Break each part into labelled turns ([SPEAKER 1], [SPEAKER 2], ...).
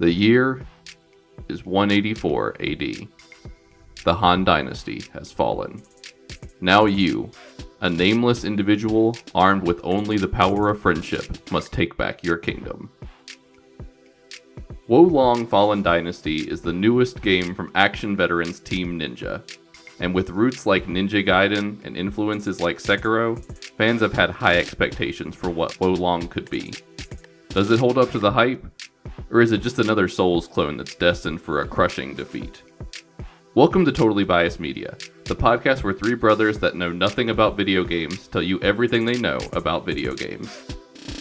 [SPEAKER 1] The year is 184 AD. The Han Dynasty has fallen. Now you, a nameless individual armed with only the power of friendship, must take back your kingdom. Wo Long Fallen Dynasty is the newest game from action veterans Team Ninja. And with roots like Ninja Gaiden and influences like Sekiro, fans have had high expectations for what Wo Long could be. Does it hold up to the hype? Or is it just another Souls clone that's destined for a crushing defeat? Welcome to Totally Biased Media, the podcast where three brothers that know nothing about video games tell you everything they know about video games.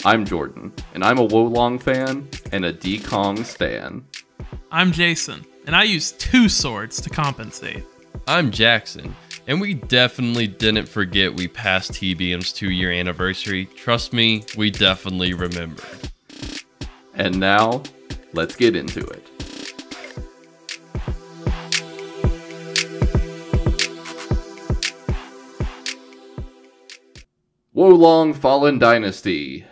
[SPEAKER 1] I'm Jordan, and I'm a Wo Long fan and a D Kong stan.
[SPEAKER 2] I'm Jason, and I use two swords to compensate.
[SPEAKER 3] I'm Jackson, and we definitely didn't forget we passed TBM's two year anniversary. Trust me, we definitely remembered.
[SPEAKER 1] And now, let's get into it. Wo Long Fallen Dynasty.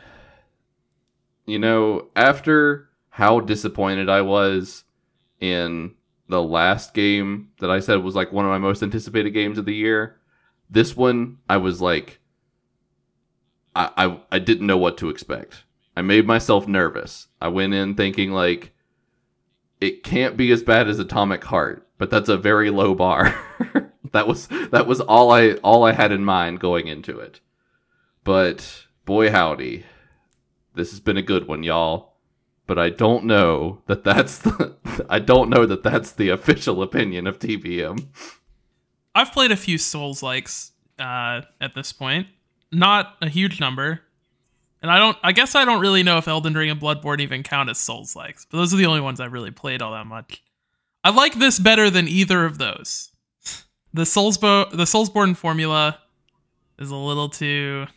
[SPEAKER 1] You know, after how disappointed I was in the last game that I said was like one of my most anticipated games of the year, this one I was like I I, I didn't know what to expect. I made myself nervous. I went in thinking like it can't be as bad as Atomic Heart, but that's a very low bar. that was that was all I all I had in mind going into it. But boy howdy, this has been a good one, y'all. But I don't know that that's the, I don't know that that's the official opinion of TBM.
[SPEAKER 2] I've played a few Souls likes uh, at this point, not a huge number, and I don't. I guess I don't really know if Elden Ring and Bloodborne even count as Souls likes, but those are the only ones I've really played all that much. I like this better than either of those. The Soulsbo- the Soulsborne formula is a little too,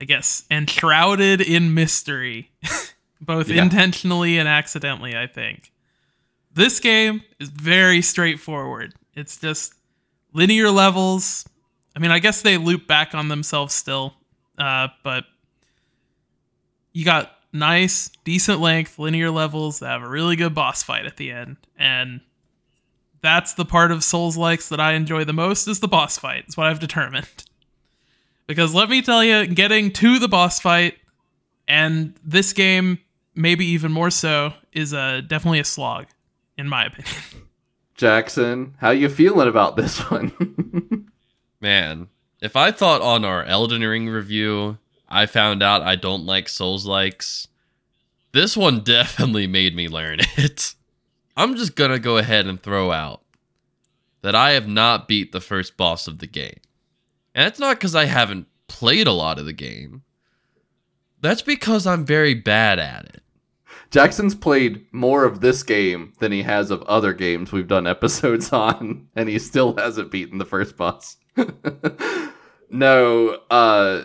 [SPEAKER 2] I guess, enshrouded in mystery, both
[SPEAKER 1] Yeah.
[SPEAKER 2] intentionally and accidentally. I think this game is very straightforward. It's just linear levels. I mean, I guess they loop back on themselves still, uh, but you got nice, decent length linear levels that have a really good boss fight at the end, and that's the part of Souls likes that I enjoy the most is the boss fight. Is what I've determined. Because let me tell you, getting to the boss fight, and this game maybe even more so, is a definitely a slog, in my opinion.
[SPEAKER 1] Jackson, how you feeling about this one?
[SPEAKER 3] Man, if I thought on our Elden Ring review I found out I don't like Souls likes, this one definitely made me learn it. I'm just gonna go ahead and throw out that I have not beat the first boss of the game. And that's not because I haven't played a lot of the game. That's because I'm very bad at it.
[SPEAKER 1] Jackson's played more of this game than he has of other games we've done episodes on, and he still hasn't beaten the first boss. No, uh,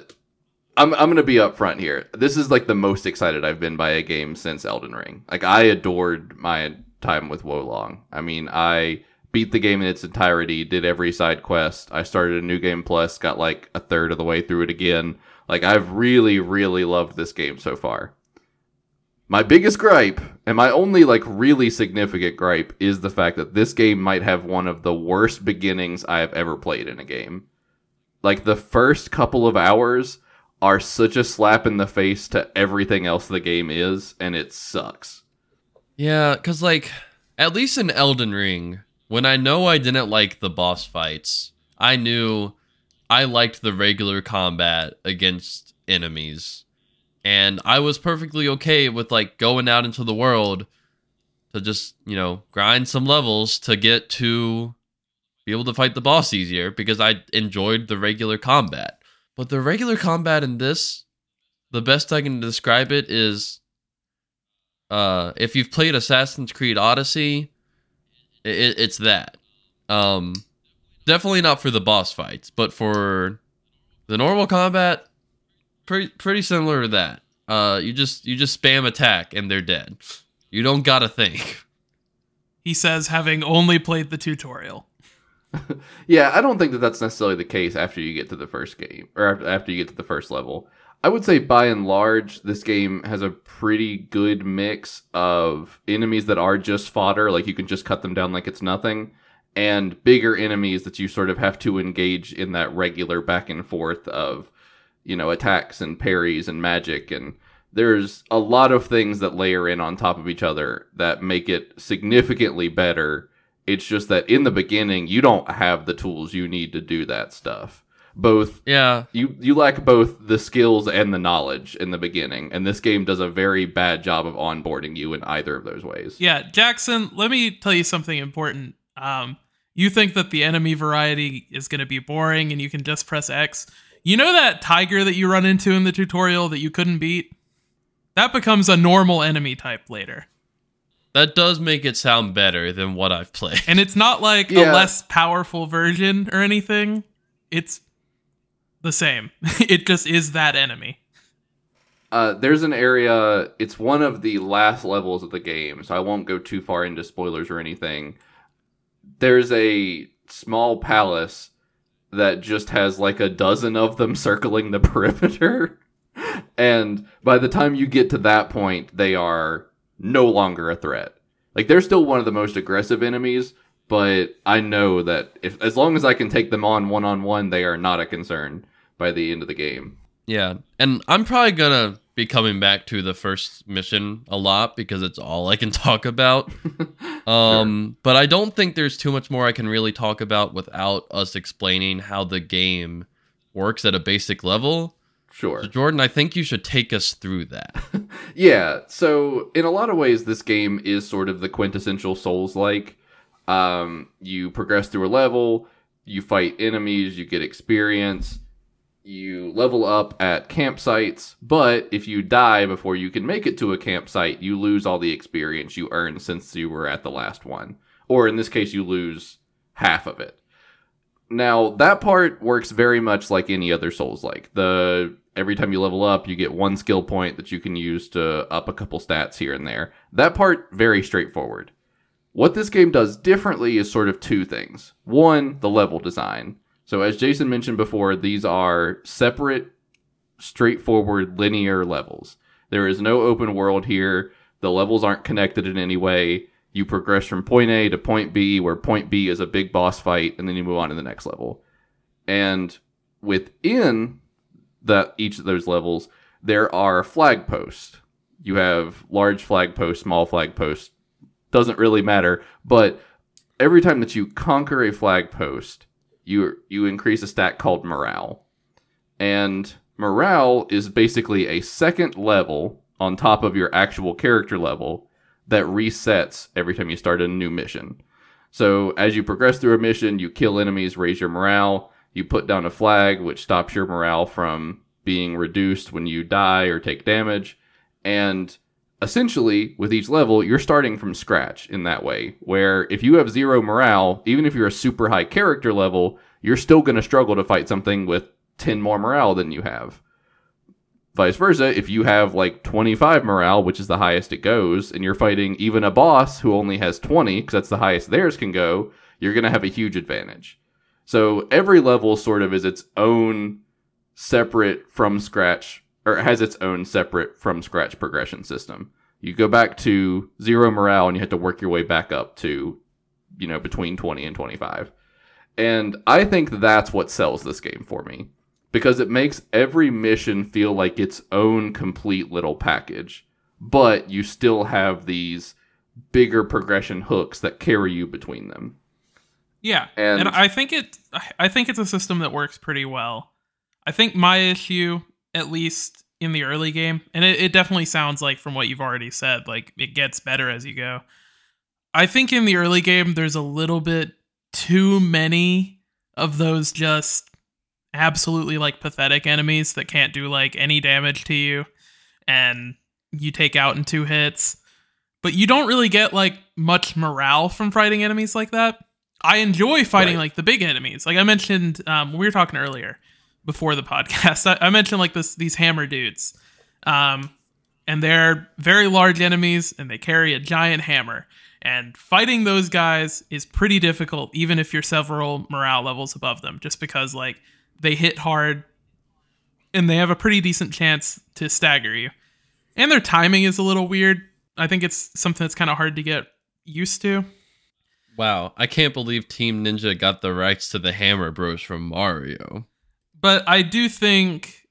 [SPEAKER 1] I'm I'm gonna be upfront here. This is like the most excited I've been by a game since Elden Ring. Like I adored my time with Wo Long. I mean, I beat the game in its entirety, did every side quest. I started a new game plus, got like a third of the way through it again. Like I've really, really loved this game so far. My biggest gripe, and my only like really significant gripe, is the fact that this game might have one of the worst beginnings I have ever played in a game. Like the first couple of hours are such a slap in the face to everything else the game is, and it sucks.
[SPEAKER 3] Yeah, because, like, at least in Elden Ring, when I know I didn't like the boss fights, I knew I liked the regular combat against enemies. And I was perfectly okay with, like, going out into the world to just, you know, grind some levels to get to be able to fight the boss easier because I enjoyed the regular combat. But the regular combat in this, the best I can describe it is uh if you've played Assassin's Creed Odyssey, it, it's that. Um definitely not for the boss fights, but for the normal combat pretty pretty similar to that. Uh you just you just spam attack and they're dead. You don't got to think.
[SPEAKER 2] He says, having only played the tutorial.
[SPEAKER 1] Yeah, I don't think that that's necessarily the case after you get to the first game or after- you get to the first level. I would say by and large, this game has a pretty good mix of enemies that are just fodder, like you can just cut them down like it's nothing, and bigger enemies that you sort of have to engage in that regular back and forth of, you know, attacks and parries and magic. And there's a lot of things that layer in on top of each other that make it significantly better. It's just that in the beginning, you don't have the tools you need to do that stuff both
[SPEAKER 3] Yeah.
[SPEAKER 1] you you lack both the skills and the knowledge in the beginning and this game does a very bad job of onboarding you in either of those ways
[SPEAKER 2] Yeah, Jackson, let me tell you something important. Um, you think that the enemy variety is going to be boring and you can just press X. You know that tiger that you run into in the tutorial that you couldn't beat? That becomes a normal enemy type later.
[SPEAKER 3] That does make it sound better than what I've played.
[SPEAKER 2] And it's not like
[SPEAKER 1] Yeah.
[SPEAKER 2] a less powerful version or anything. It's the same. it just is that enemy.
[SPEAKER 1] uh, there's an area it's one of the last levels of the game so i won't go too far into spoilers or anything there's a small palace that just has like a dozen of them circling the perimeter and by the time you get to that point they are no longer a threat like they're still one of the most aggressive enemies but i know that if as long as i can take them on one on one they are not a concern by the end of the game
[SPEAKER 3] Yeah, and I'm probably gonna be coming back to the first mission a lot because it's all I can talk about. Um, but I don't think there's too much more I can really talk about without us explaining how the game works at a basic level.
[SPEAKER 1] Sure
[SPEAKER 3] So Jordan, I think you should take us through that.
[SPEAKER 1] Yeah, so in a lot of ways, this game is sort of the quintessential Souls like. Um, you progress through a level, you fight enemies, you get experience, you level up at campsites, but if you die before you can make it to a campsite, you lose all the experience you earned since you were at the last one. Or in this case, you lose half of it. Now, that part works very much like any other Souls like. The every time you level up, you get one skill point that you can use to up a couple stats here and there. That part very straightforward. What this game does differently is sort of two things. One, the level design. So as Jason mentioned before, these are separate straightforward linear levels. There is no open world here. The levels aren't connected in any way. You progress from point A to point B, where point B is a big boss fight, and then you move on to the next level. And within that each of those levels, there are flag posts. You have large flag posts, small flag posts. Doesn't really matter, but every time that you conquer a flag post, you you increase a stat called morale. And morale is basically a second level on top of your actual character level that resets every time you start a new mission. So as you progress through a mission, you kill enemies, raise your morale. You put down a flag, which stops your morale from being reduced when you die or take damage. And essentially, with each level, you're starting from scratch in that way. Where if you have zero morale, even if you're a super high character level, you're still going to struggle to fight something with 10 more morale than you have. Vice versa, if you have like 25 morale, which is the highest it goes, and you're fighting even a boss who only has 20, because that's the highest theirs can go, you're going to have a huge advantage. So every level sort of is its own separate from scratch, or has its own separate from scratch progression system. You go back to zero morale and you have to work your way back up to, you know, between 20 and 25. And I think that's what sells this game for me because it makes every mission feel like its own complete little package, but you still have these bigger progression hooks that carry you between them.
[SPEAKER 2] Yeah,
[SPEAKER 1] And-
[SPEAKER 2] and, I think it. I think it's a system that works pretty well. I think my issue, at least in the early game, and it, it definitely sounds like from what you've already said, like it gets better as you go. I think in the early game, there's a little bit too many of those just absolutely like pathetic enemies that can't do like any damage to you, and you take out in two hits. But you don't really get like much morale from fighting enemies like that. I enjoy fighting
[SPEAKER 1] Right.
[SPEAKER 2] like the big enemies. Like I mentioned, um, when we were talking earlier before the podcast. I, I mentioned like this these hammer dudes, um, and they're very large enemies, and they carry a giant hammer. And fighting those guys is pretty difficult, even if you're several morale levels above them, just because like they hit hard. and they have a pretty decent chance to stagger you. And their timing is a little weird. I think it's something that's kind of hard to get used to.
[SPEAKER 3] Wow, I can't believe Team Ninja got the rights to the Hammer Bros from Mario.
[SPEAKER 2] But I do think,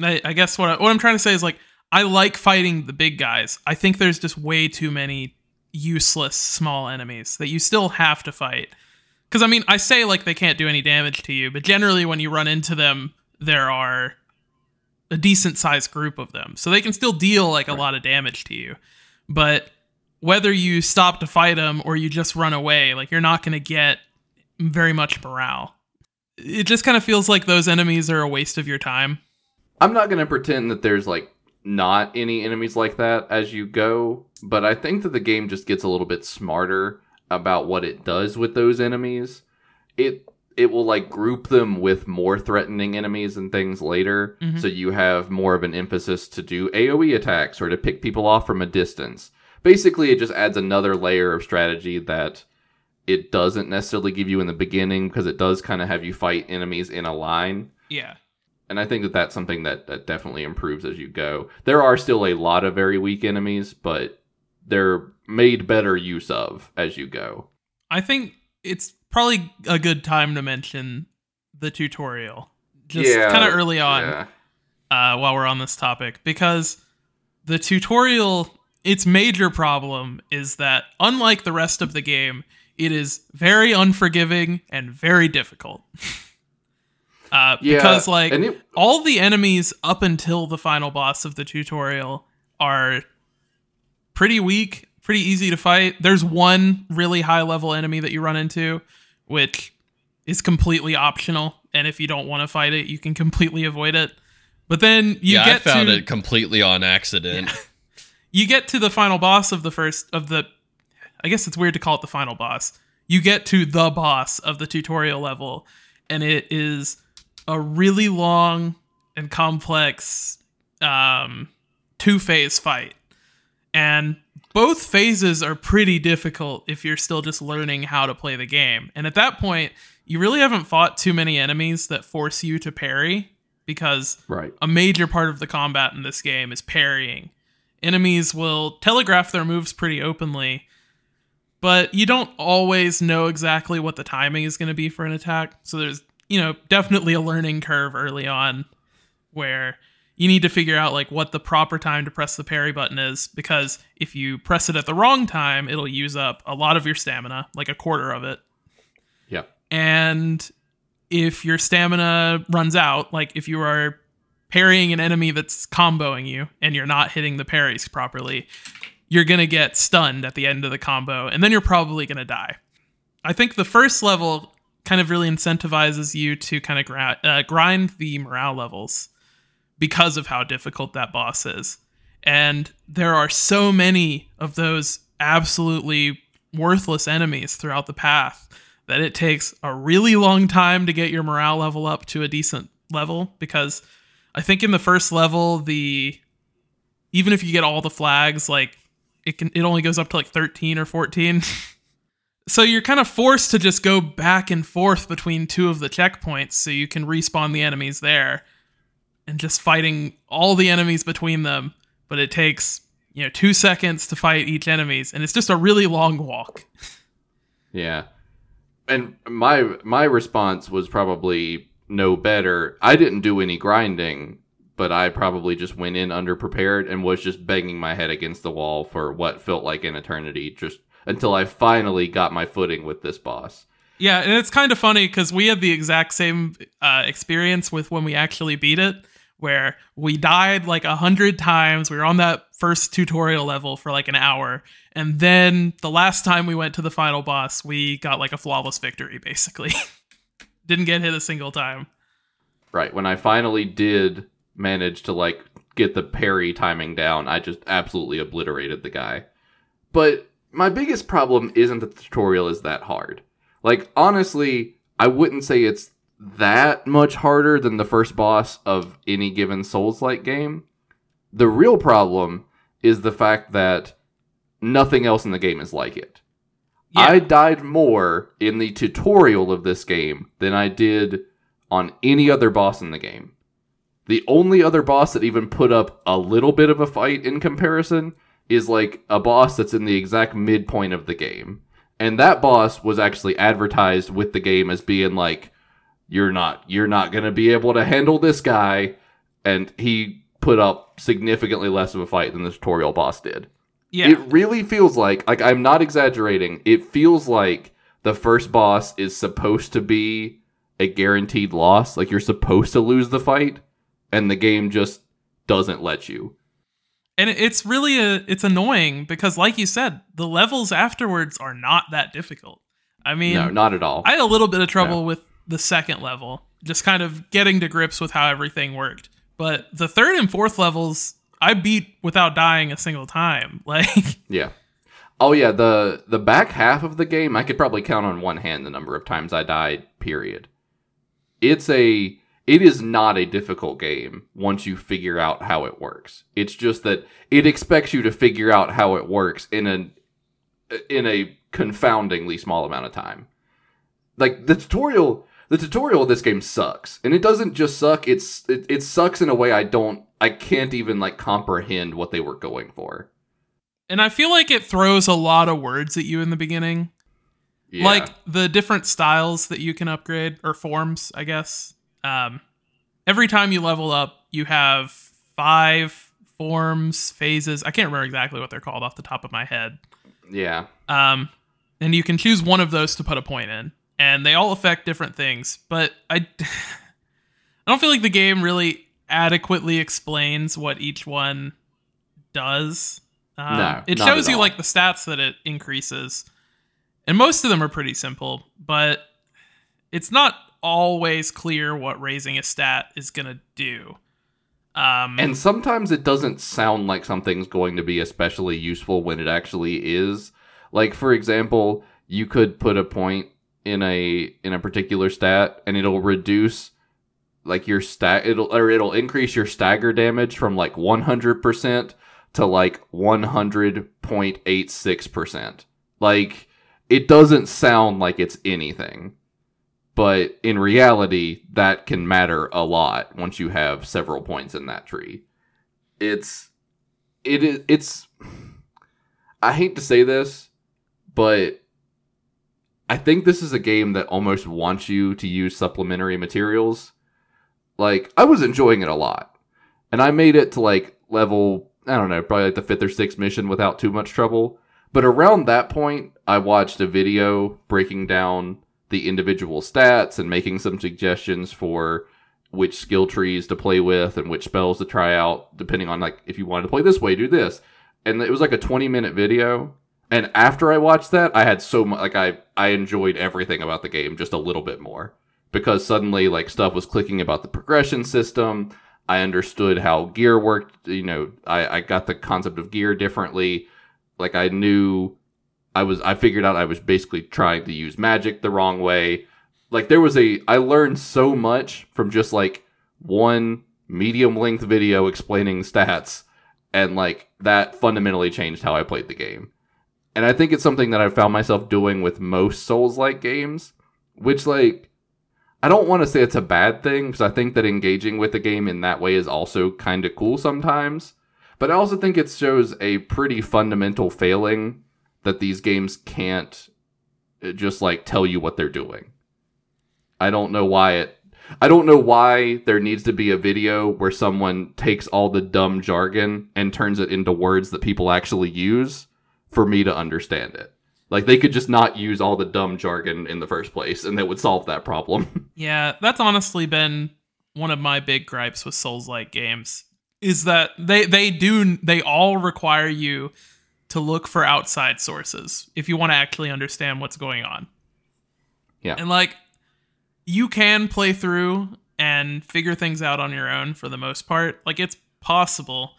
[SPEAKER 2] I, I guess what I, what I'm trying to say is like I like fighting the big guys. I think there's just way too many useless small enemies that you still have to fight. Because I mean, I say like they can't do any damage to you, but generally when you run into them, there are a decent sized group of them, so they can still deal like a lot of damage to you. But whether you stop to fight them or you just run away, like you're not going to get very much morale. It just kind of feels like those enemies are a waste of your time.
[SPEAKER 1] I'm not going to pretend that there's like not any enemies like that as you go, but I think that the game just gets a little bit smarter about what it does with those enemies. It it will like group them with more threatening enemies and things later,
[SPEAKER 2] Mhm.
[SPEAKER 1] so you have more of an emphasis to do AoE attacks or to pick people off from a distance. Basically, it just adds another layer of strategy that it doesn't necessarily give you in the beginning because it does kind of have you fight enemies in a line
[SPEAKER 2] Yeah.
[SPEAKER 1] and I think that that's something that, that definitely improves as you go. There are still a lot of very weak enemies, but they're made better use of as you go.
[SPEAKER 2] I think it's probably a good time to mention the tutorial. Just
[SPEAKER 1] Yeah,
[SPEAKER 2] kind of early on.
[SPEAKER 1] Yeah.
[SPEAKER 2] uh, while we're on this topic because the tutorial its major problem is that unlike the rest of the game it is very unforgiving and very difficult uh,
[SPEAKER 1] Yeah,
[SPEAKER 2] because like
[SPEAKER 1] it,
[SPEAKER 2] all the enemies up until the final boss of the tutorial are pretty weak, pretty easy to fight. There's one really high level enemy that you run into, which is completely optional, and if you don't want to fight it, you can completely avoid it. But then you
[SPEAKER 3] yeah,
[SPEAKER 2] get
[SPEAKER 3] I found
[SPEAKER 2] to
[SPEAKER 3] it completely on accident.
[SPEAKER 2] you get to the final boss of the first of the I guess it's weird to call it the final boss. You get to the boss of the tutorial level and it is a really long and complex um two-phase fight. And both phases are pretty difficult if you're still just learning how to play the game. And at that point, you really haven't fought too many enemies that force you to parry because
[SPEAKER 1] right.
[SPEAKER 2] a major part of the combat in this game is parrying. Enemies will telegraph their moves pretty openly, but you don't always know exactly what the timing is going to be for an attack. So there's, you know, definitely a learning curve early on where you need to figure out like what the proper time to press the parry button is because if you press it at the wrong time, it'll use up a lot of your stamina, like a quarter of it
[SPEAKER 1] Yeah.
[SPEAKER 2] and if your stamina runs out, like if you are parrying an enemy that's comboing you and you're not hitting the parries properly, you're going to get stunned at the end of the combo and then you're probably going to die. I think the first level kind of really incentivizes you to kind of gra- uh, grind the morale levels because of how difficult that boss is. And there are so many of those absolutely worthless enemies throughout the path that it takes a really long time to get your morale level up to a decent level because I think in the first level the even if you get all the flags like it can it only goes up to like 13 or 14 so you're kind of forced to just go back and forth between two of the checkpoints so you can respawn the enemies there and just fighting all the enemies between them. But it takes you know 2 seconds to fight each enemies and it's just a really long walk.
[SPEAKER 1] Yeah. And my my response was probably no better. I didn't do any grinding, but I probably just went in underprepared and was just banging my head against the wall for what felt like an eternity just until I finally got my footing with this boss.
[SPEAKER 2] Yeah, and it's kind of funny because we had the exact same uh, experience with when we actually beat it, where we died like a hundred times. We were on that first tutorial level for like an hour, and then the last time we went to the final boss, we got like a flawless victory, basically. Didn't get hit a single time.
[SPEAKER 1] Right, when I finally did manage to like get the parry timing down, I just absolutely obliterated the guy. But my biggest problem isn't that the tutorial is that hard. Like honestly, I wouldn't say it's that much harder than the first boss of any given Souls-like game. The real problem is the fact that nothing else in the game is like it.
[SPEAKER 2] Yeah,
[SPEAKER 1] I died more in the tutorial of this game than I did on any other boss in the game. The only other boss that even put up a little bit of a fight in comparison is like a boss that's in the exact midpoint of the game. And that boss was actually advertised with the game as being like you're not you're not going to be able to handle this guy and he put up significantly less of a fight than the tutorial boss did.
[SPEAKER 2] Yeah.
[SPEAKER 1] It really feels like like I'm not exaggerating. It feels like the first boss is supposed to be a guaranteed loss, like you're supposed to lose the fight and the game just doesn't let you.
[SPEAKER 2] and it's really a, it's annoying because like you said, the levels afterwards are not that difficult. I mean,
[SPEAKER 1] no, not at all.
[SPEAKER 2] I had a little bit of trouble with the second level, just kind of getting to grips with how everything worked. But the third and fourth levels, I beat without dying a single time. Like,
[SPEAKER 1] Yeah. Oh yeah, the the back half of the game, I could probably count on one hand the number of times I died, period. It's a it is not a difficult game once you figure out how it works. It's just that it expects you to figure out how it works in a in a confoundingly small amount of time. Like the tutorial the tutorial of this game sucks. And it doesn't just suck, it's it, it sucks in a way I don't I can't even like comprehend what they were going for.
[SPEAKER 2] and I feel like it throws a lot of words at you in the beginning.
[SPEAKER 1] Yeah.
[SPEAKER 2] Like the different styles that you can upgrade, or forms, I guess. Um, every time you level up, you have five forms, phases. I can't remember exactly what they're called off the top of my head.
[SPEAKER 1] Yeah.
[SPEAKER 2] Um, and you can choose one of those to put a point in, and they all affect different things. But I, I don't feel like the game really adequately explains what each one does. Um,
[SPEAKER 1] No,
[SPEAKER 2] it shows you like the stats that it increases, and most of them are pretty simple. But it's not always clear what raising a stat is gonna do. Um,
[SPEAKER 1] And sometimes it doesn't sound like something's going to be especially useful when it actually is. Like for example, you could put a point in a in a particular stat and it'll reduce like your stat it'll or it'll increase your stagger damage from like 100% to like 100.86%. Like it doesn't sound like it's anything but in reality that can matter a lot once you have several points in that tree it's it is it's i hate to say this but i think this is a game that almost wants you to use supplementary materials like i was enjoying it a lot. And i made it to like level i don't know probably like the fifth or sixth mission without too much trouble. But around that point i watched a video breaking down the individual stats and making some suggestions for which skill trees to play with and which spells to try out depending on like if you wanted to play this way do this. And it was like a 20 minute video. And after i watched that i had so much like i i enjoyed everything about the game just a little bit more because suddenly like stuff was clicking about the progression system i understood how gear worked you know i i got the concept of gear differently like i knew I was I figured out I was basically trying to use magic the wrong way. Like there was a I learned so much from just like one medium length video explaining stats and like that fundamentally changed how I played the game. And I think it's something that I found myself doing with most Souls like games, which like I don't want to say it's a bad thing because I think that engaging with the game in that way is also kind of cool sometimes. But I also think it shows a pretty fundamental failing that these games can't uh, just like tell you what they're doing. I don't know why it I don't know why there needs to be a video where someone takes all the dumb jargon and turns it into words that people actually use for me to understand it. Like they could just not use all the dumb jargon in the first place and that would solve that problem.
[SPEAKER 2] Yeah, that's honestly been one of my big gripes with Souls-like games is that they they do they all require you to look for outside sources if you want to actually understand what's going on.
[SPEAKER 1] Yeah.
[SPEAKER 2] And like you can play through and figure things out on your own for the most part. Like it's possible.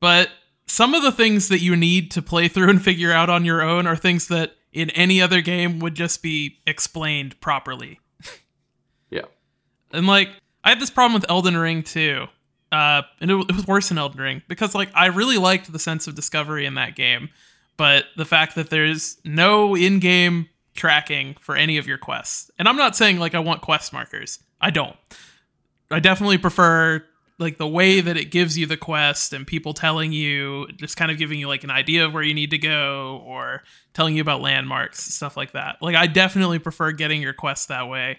[SPEAKER 2] But some of the things that you need to play through and figure out on your own are things that in any other game would just be explained properly.
[SPEAKER 1] yeah.
[SPEAKER 2] And like, I had this problem with Elden Ring too. Uh, and it, it was worse than Elden Ring because like I really liked the sense of discovery in that game, but the fact that there's no in-game tracking for any of your quests. And I'm not saying like I want quest markers. I don't. I definitely prefer like the way that it gives you the quest and people telling you just kind of giving you like an idea of where you need to go or telling you about landmarks stuff like that. Like i definitely prefer getting your quest that way.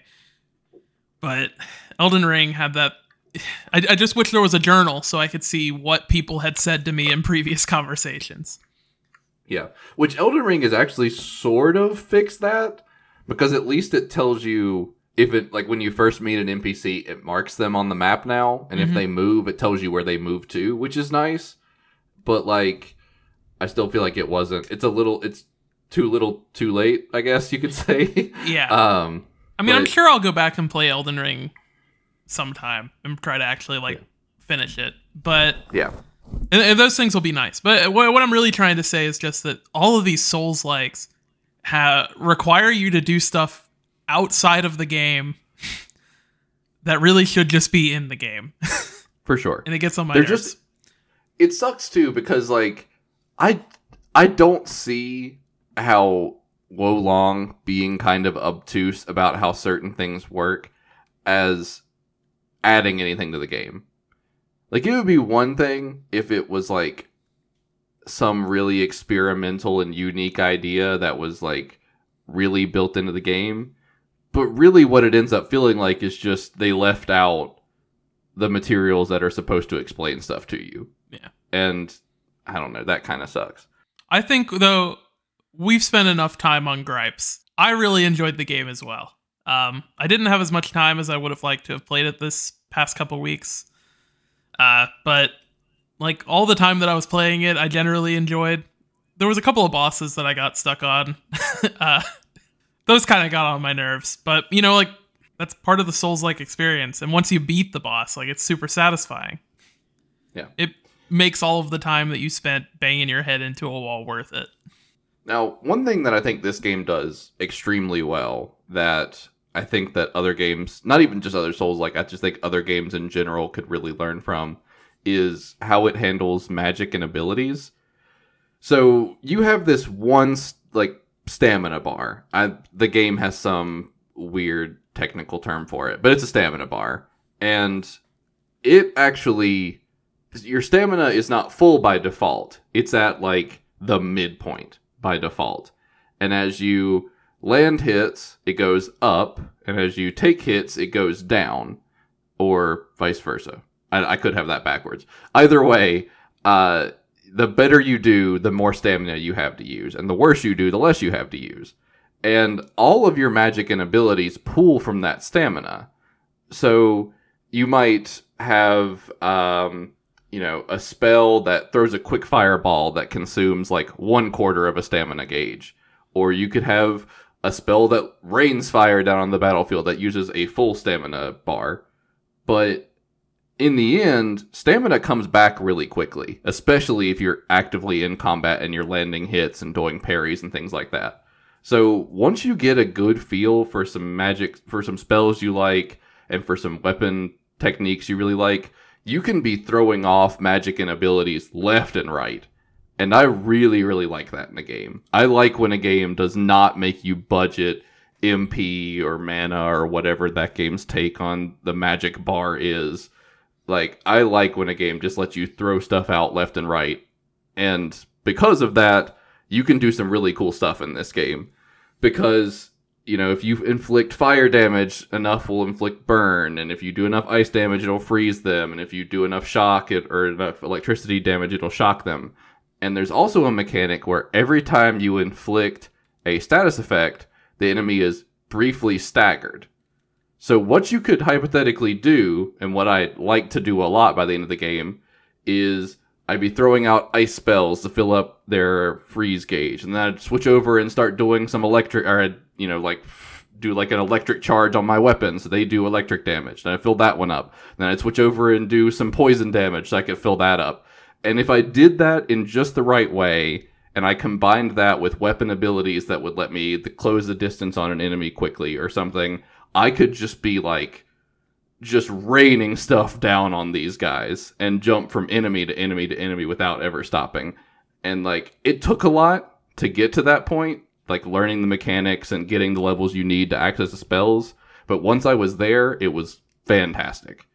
[SPEAKER 2] But elden ring had that I, I just wish there was a journal so i could see what people had said to me in previous conversations.
[SPEAKER 1] Yeah, which Elden Ring has actually sort of fixed that because at least it tells you if it like when you first meet an NPC, it marks them on the map now, and if
[SPEAKER 2] Mhm.
[SPEAKER 1] they move, it tells you where they move to, which is nice. But like, I still feel like it wasn't. It's a little. It's too little, too late. I guess you could say.
[SPEAKER 2] yeah
[SPEAKER 1] um,
[SPEAKER 2] i mean i'm sure i'll go back and play elden ring sometime and try to actually like finish it but
[SPEAKER 1] yeah,
[SPEAKER 2] And, and those things will be nice. But what, what I'm really trying to say is just that all of these Souls likes ha- require you to do stuff outside of the game that really should just be in the game,
[SPEAKER 1] for sure.
[SPEAKER 2] and it gets on my
[SPEAKER 1] They're
[SPEAKER 2] nerves.
[SPEAKER 1] just it sucks too because like I I don't see how Wo Long being kind of obtuse about how certain things work as adding anything to the game. Like it would be one thing if it was like some really experimental and unique idea that was like really built into the game. But really what it ends up feeling like is just they left out the materials that are supposed to explain stuff to you.
[SPEAKER 2] Yeah.
[SPEAKER 1] And I don't know, that kind of sucks.
[SPEAKER 2] I think though we've spent enough time on gripes. I really enjoyed the game as well. Um, I didn't have as much time as I would have liked to have played it this past couple weeks, uh, but like all the time that I was playing it, I generally enjoyed. There was a couple of bosses that I got stuck on. uh, those kind of got on my nerves, but you know, like that's part of the Souls-like experience. And once you beat the boss, like it's super satisfying.
[SPEAKER 1] Yeah.
[SPEAKER 2] It makes all of the time that you spent banging your head into a wall worth it.
[SPEAKER 1] Now, one thing that I think this game does extremely well that I think that other games, not even just other Souls, like I just think other games in general could really learn from, is how it handles magic and abilities. So you have this one like stamina bar. I, the game has some weird technical term for it, but it's a stamina bar, and it actually your stamina is not full by default. It's at like the midpoint by default. And as you land hits, it goes up, and as you take hits, it goes down, or vice versa. I, I could have that backwards. Either way, uh, the better you do, the more stamina you have to use, and the worse you do, the less you have to use. And all of your magic and abilities pull from that stamina. So you might have, um, you know, a spell that throws a quick fireball that consumes like one quarter of a stamina gauge. Or you could have a spell that rains fire down on the battlefield that uses a full stamina bar. But in the end, stamina comes back really quickly, especially if you're actively in combat and you're landing hits and doing parries and things like that. So once you get a good feel for some magic, for some spells you like, and for some weapon techniques you really like, you can be throwing off magic and abilities left and right. And I really, really like that in a game. I like when a game does not make you budget MP or mana or whatever that game's take on the magic bar is. Like, I like when a game just lets you throw stuff out left and right. And because of that, you can do some really cool stuff in this game. Because, you know, if you inflict fire damage, enough will inflict burn. And if you do enough ice damage, it'll freeze them. And if you do enough shock it, or enough electricity damage, it'll shock them. And there's also a mechanic where every time you inflict a status effect, the enemy is briefly staggered. So what you could hypothetically do, and what I like to do a lot by the end of the game, is I'd be throwing out ice spells to fill up their freeze gauge, and then I'd switch over and start doing some electric, or I'd, you know, like do like an electric charge on my weapon, so they do electric damage. Then I fill that one up. Then I'd switch over and do some poison damage, so I could fill that up. And if I did that in just the right way, and I combined that with weapon abilities that would let me close the distance on an enemy quickly or something, I could just be like, just raining stuff down on these guys and jump from enemy to enemy to enemy without ever stopping. And like, it took a lot to get to that point, like learning the mechanics and getting the levels you need to access the spells. But once I was there, it was fantastic.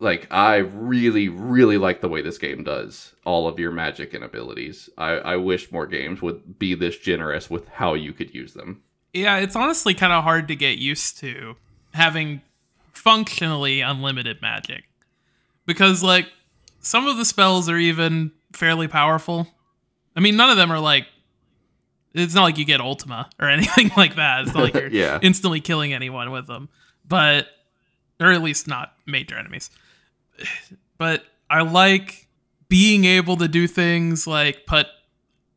[SPEAKER 1] like I really, really like the way this game does all of your magic and abilities. I, I wish more games would be this generous with how you could use them.
[SPEAKER 2] Yeah, it's honestly kind of hard to get used to having functionally unlimited magic. Because, like, some of the spells are even fairly powerful. I mean, none of them are like. It's not like you get Ultima or anything like that. It's not like you're
[SPEAKER 1] Yeah.
[SPEAKER 2] instantly killing anyone with them. But. Or at least not major enemies. But I like being able to do things like put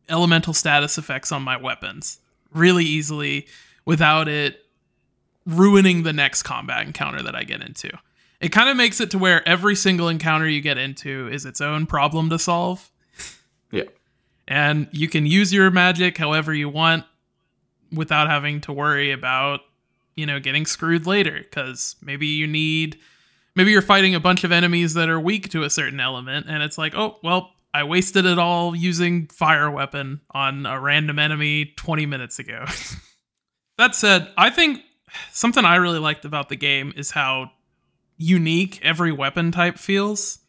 [SPEAKER 2] elemental status effects on my weapons really easily without it ruining the next combat encounter that I get into. It kind of makes it to where every single encounter you get into is its own problem to solve.
[SPEAKER 1] Yeah.
[SPEAKER 2] And you can use your magic however you want without having to worry about, you know, getting screwed later because maybe you need maybe you're fighting a bunch of enemies that are weak to a certain element and it's like, "Oh, well, I wasted it all using fire weapon on a random enemy 20 minutes ago." that said, I think something I really liked about the game is how unique every weapon type feels.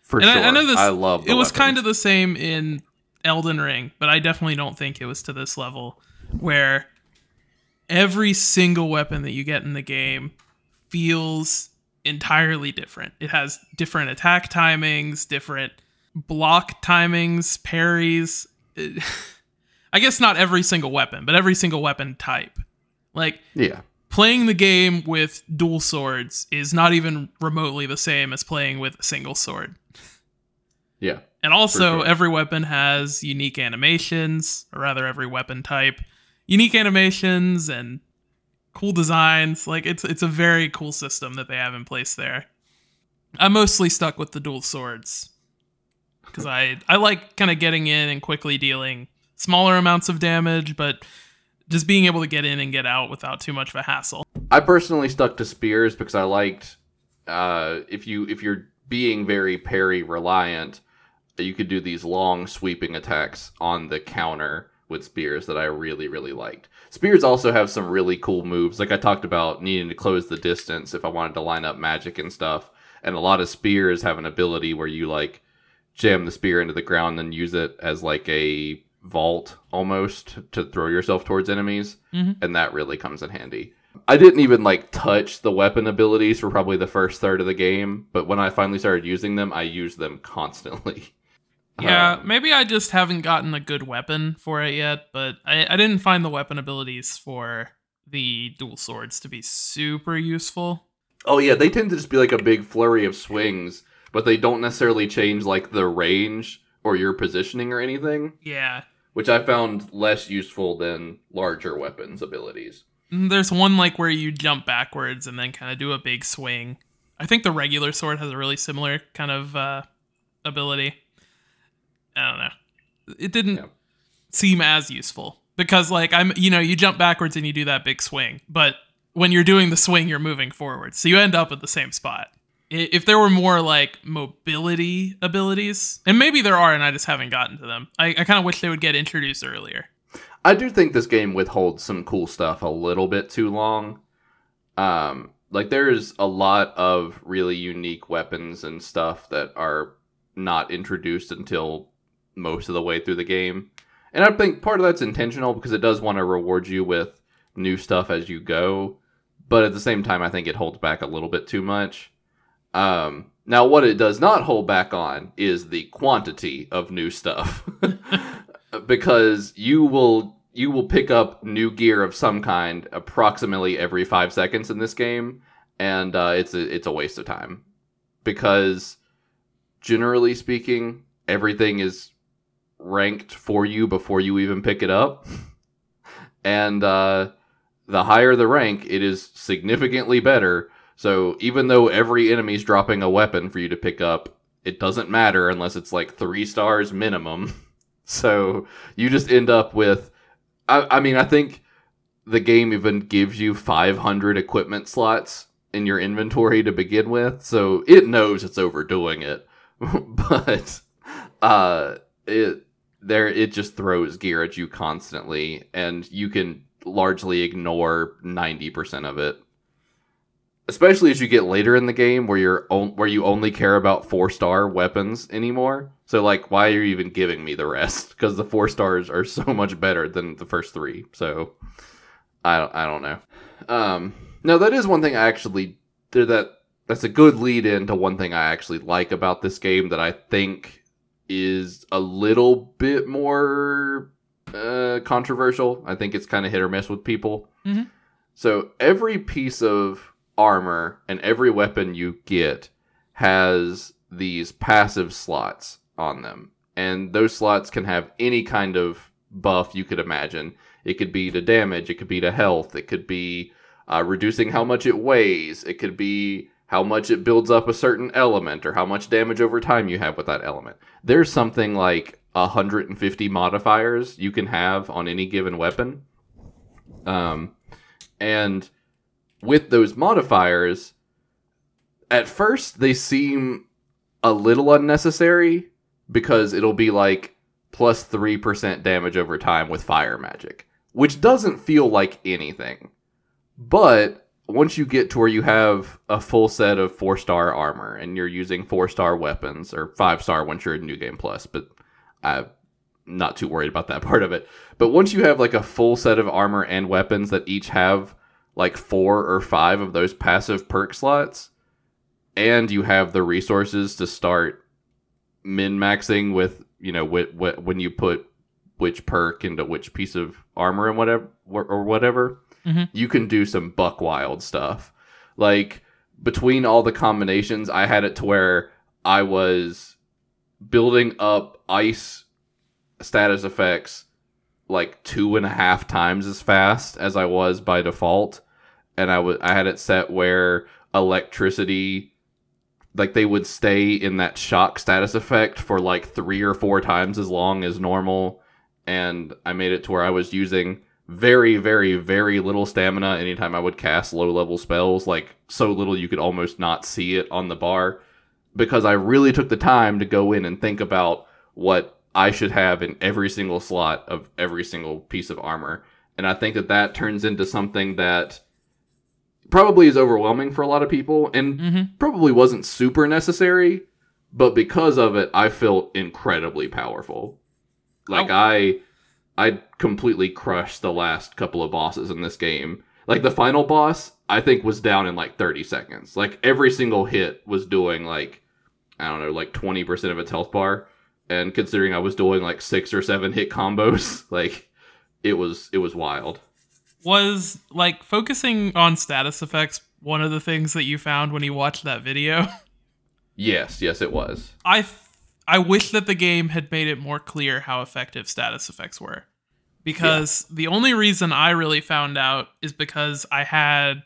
[SPEAKER 1] For
[SPEAKER 2] And
[SPEAKER 1] sure.
[SPEAKER 2] I, I know this.
[SPEAKER 1] I love
[SPEAKER 2] it was kind of the same in Elden Ring, but I definitely don't think it was to this level where every single weapon that you get in the game feels entirely different. It has different attack timings, different block timings, parries. It- I guess not every single weapon, but every single weapon type. Like
[SPEAKER 1] Yeah.
[SPEAKER 2] playing the game with dual swords is not even remotely the same as playing with a single sword.
[SPEAKER 1] Yeah.
[SPEAKER 2] And also,
[SPEAKER 1] sure.
[SPEAKER 2] every weapon has unique animations, or rather, every weapon type, unique animations and cool designs. Like it's it's a very cool system that they have in place there. I'm mostly stuck with the dual swords because I I like kind of getting in and quickly dealing smaller amounts of damage, but just being able to get in and get out without too much of a hassle.
[SPEAKER 1] I personally stuck to spears because I liked uh, if you if you're being very parry reliant, you could do these long sweeping attacks on the counter with spears that I really really liked. Spears also have some really cool moves, like I talked about needing to close the distance if I wanted to line up magic and stuff. And a lot of spears have an ability where you like jam the spear into the ground and use it as like a vault almost to throw yourself towards enemies
[SPEAKER 2] Mhm.
[SPEAKER 1] and that really comes in handy i didn't even like touch the weapon abilities for probably the first third of the game but when i finally started using them i used them constantly
[SPEAKER 2] Yeah,
[SPEAKER 1] Um,
[SPEAKER 2] maybe I just haven't gotten a good weapon for it yet, but I, I didn't find the weapon abilities for the dual swords to be super useful.
[SPEAKER 1] oh yeah they tend to just be like a big flurry of swings but they don't necessarily change like the range or your positioning or anything
[SPEAKER 2] Yeah.
[SPEAKER 1] which i found less useful than larger weapons abilities
[SPEAKER 2] Mm, There's one like where you jump backwards and then kind of do a big swing. I think the regular sword has a really similar kind of uh, ability. I don't know. It didn't
[SPEAKER 1] Yeah.
[SPEAKER 2] seem as useful because like I'm you know you jump backwards and you do that big swing, but when you're doing the swing you're moving forward, so you end up at the same spot. If there were more like mobility abilities, and maybe there are, and I just haven't gotten to them. I, I kind of wish they would get introduced earlier.
[SPEAKER 1] I do think this game withholds some cool stuff a little bit too long. Um, like there's a lot of really unique weapons and stuff that are not introduced until most of the way through the game. And I think part of that's intentional because it does want to reward you with new stuff as you go, but at the same time I think it holds back a little bit too much. Um, now what it does not hold back on is the quantity of new stuff. because you will you will pick up new gear of some kind approximately every five seconds in this game, and uh, it's a, it's a waste of time because generally speaking, everything is ranked for you before you even pick it up, and uh, the higher the rank, it is significantly better. So even though every enemy's dropping a weapon for you to pick up, it doesn't matter unless it's like three stars minimum. So you just end up with, I, I mean, I think the game even gives you 500 equipment slots in your inventory to begin with, so it knows it's overdoing it. but uh, it there it just throws gear at you constantly, and you can largely ignore 90% of it. Especially as you get later in the game where you're on, where you only care about four star weapons anymore. So like, why are you even giving me the rest? Because the four stars are so much better than the first three. So I don't, I don't know. Um, no, that is one thing I actually that. That's a good lead into one thing I actually like about this game that I think is a little bit more uh, controversial. I think it's kind of hit or miss with people.
[SPEAKER 2] Mhm.
[SPEAKER 1] So every piece of armor and every weapon you get has these passive slots on them. And those slots can have any kind of buff you could imagine. It could be to damage, it could be to health, it could be uh, reducing how much it weighs, it could be how much it builds up a certain element or how much damage over time you have with that element. There's something like 150 modifiers you can have on any given weapon. Um, and with those modifiers, at first they seem a little unnecessary because it'll be like plus 3% damage over time with fire magic, which doesn't feel like anything. But once you get to where you have a full set of four star armor and you're using four star weapons or five star once you're in New Game Plus, but I'm not too worried about that part of it. But once you have like a full set of armor and weapons that each have like four or five of those passive perk slots, and you have the resources to start min maxing with you know wh- wh- when you put which perk into which piece of armor and whatever or whatever,
[SPEAKER 2] Mhm.
[SPEAKER 1] you can do some buck wild stuff. Like between all the combinations, I had it to where I was building up ice status effects like two and a half times as fast as I was by default, and I was I had it set where electricity, like they would stay in that shock status effect for like three or four times as long as normal, and I made it to where I was using very very very little stamina anytime I would cast low level spells, like so little you could almost not see it on the bar, because I really took the time to go in and think about what I should have in every single slot of every single piece of armor. And I think that that turns into something that probably is overwhelming for a lot of people and
[SPEAKER 2] hmm
[SPEAKER 1] probably wasn't super necessary, but because of it, I felt incredibly powerful. Like
[SPEAKER 2] Oh.
[SPEAKER 1] I I completely crushed the last couple of bosses in this game. Like the final boss, I think was down in like 30 seconds. Like every single hit was doing like I don't know, like 20% of its health bar. And considering I was doing like 6 or 7 hit combos, like it was it was wild.
[SPEAKER 2] Was like focusing on status effects one of the things that you found when you watched that video?
[SPEAKER 1] Yes, yes it was.
[SPEAKER 2] I th- I wish that the game had made it more clear how effective status effects were. Because the only reason I really found out is because I had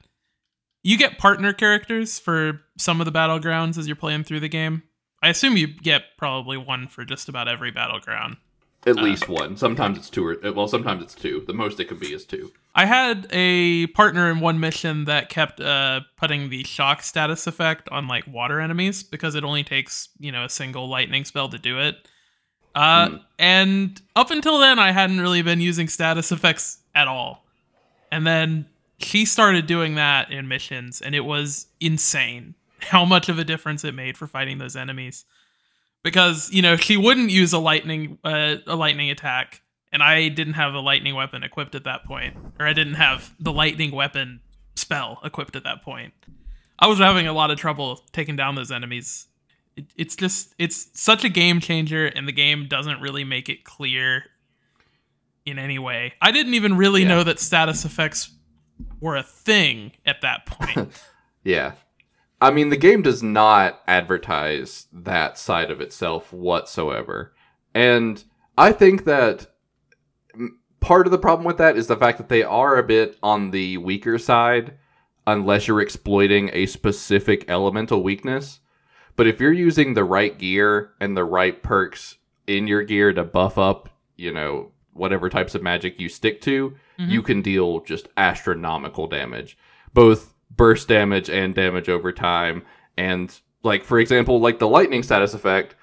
[SPEAKER 2] you get partner characters for some of the battlegrounds as you're playing through the game. I assume you get probably one for just about every battleground.
[SPEAKER 1] At
[SPEAKER 2] Uh,
[SPEAKER 1] least one. Sometimes it's two or well, sometimes it's two. The most it could be is two.
[SPEAKER 2] I had a partner in one mission that kept uh, putting the shock status effect on like water enemies because it only takes you know a single lightning spell to do it. Uh,
[SPEAKER 1] Hmm.
[SPEAKER 2] And up until then, I hadn't really been using status effects at all. And then she started doing that in missions, and it was insane how much of a difference it made for fighting those enemies. Because you know she wouldn't use a lightning uh, a lightning attack, and I didn't have a lightning weapon equipped at that point, or I didn't have the lightning weapon spell equipped at that point. I was having a lot of trouble taking down those enemies. It, it's just it's such a game changer, and the game doesn't really make it clear in any way. I didn't even really
[SPEAKER 1] Yeah.
[SPEAKER 2] know that status effects were a thing at that point.
[SPEAKER 1] Yeah. I mean, the game does not advertise that side of itself whatsoever. And I think that part of the problem with that is the fact that they are a bit on the weaker side unless you're exploiting a specific elemental weakness. But if you're using the right gear and the right perks in your gear to buff up, you know, whatever types of magic you stick to,
[SPEAKER 2] Mhm.
[SPEAKER 1] you can deal just astronomical damage. Both burst damage and damage over time. And like for example, like the lightning status effect,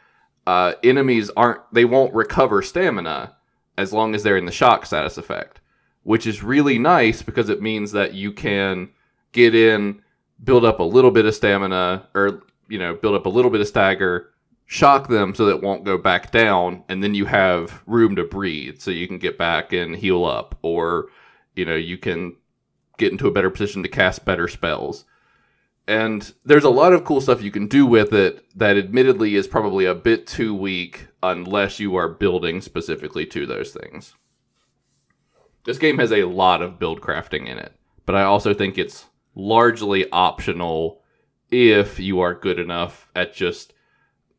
[SPEAKER 1] uh, enemies aren't they won't recover stamina as long as they're in the shock status effect, which is really nice because it means that you can get in build up a little bit of stamina or you know build up a little bit of stagger shock them so that it won't go back down and then you have room to breathe so you can get back and heal up or you know you can get into a better position to cast better spells. And there's a lot of cool stuff you can do with it that admittedly is probably a bit too weak unless you are building specifically to those things. This game has a lot of build crafting in it but i also think it's largely optional if you are good enough at just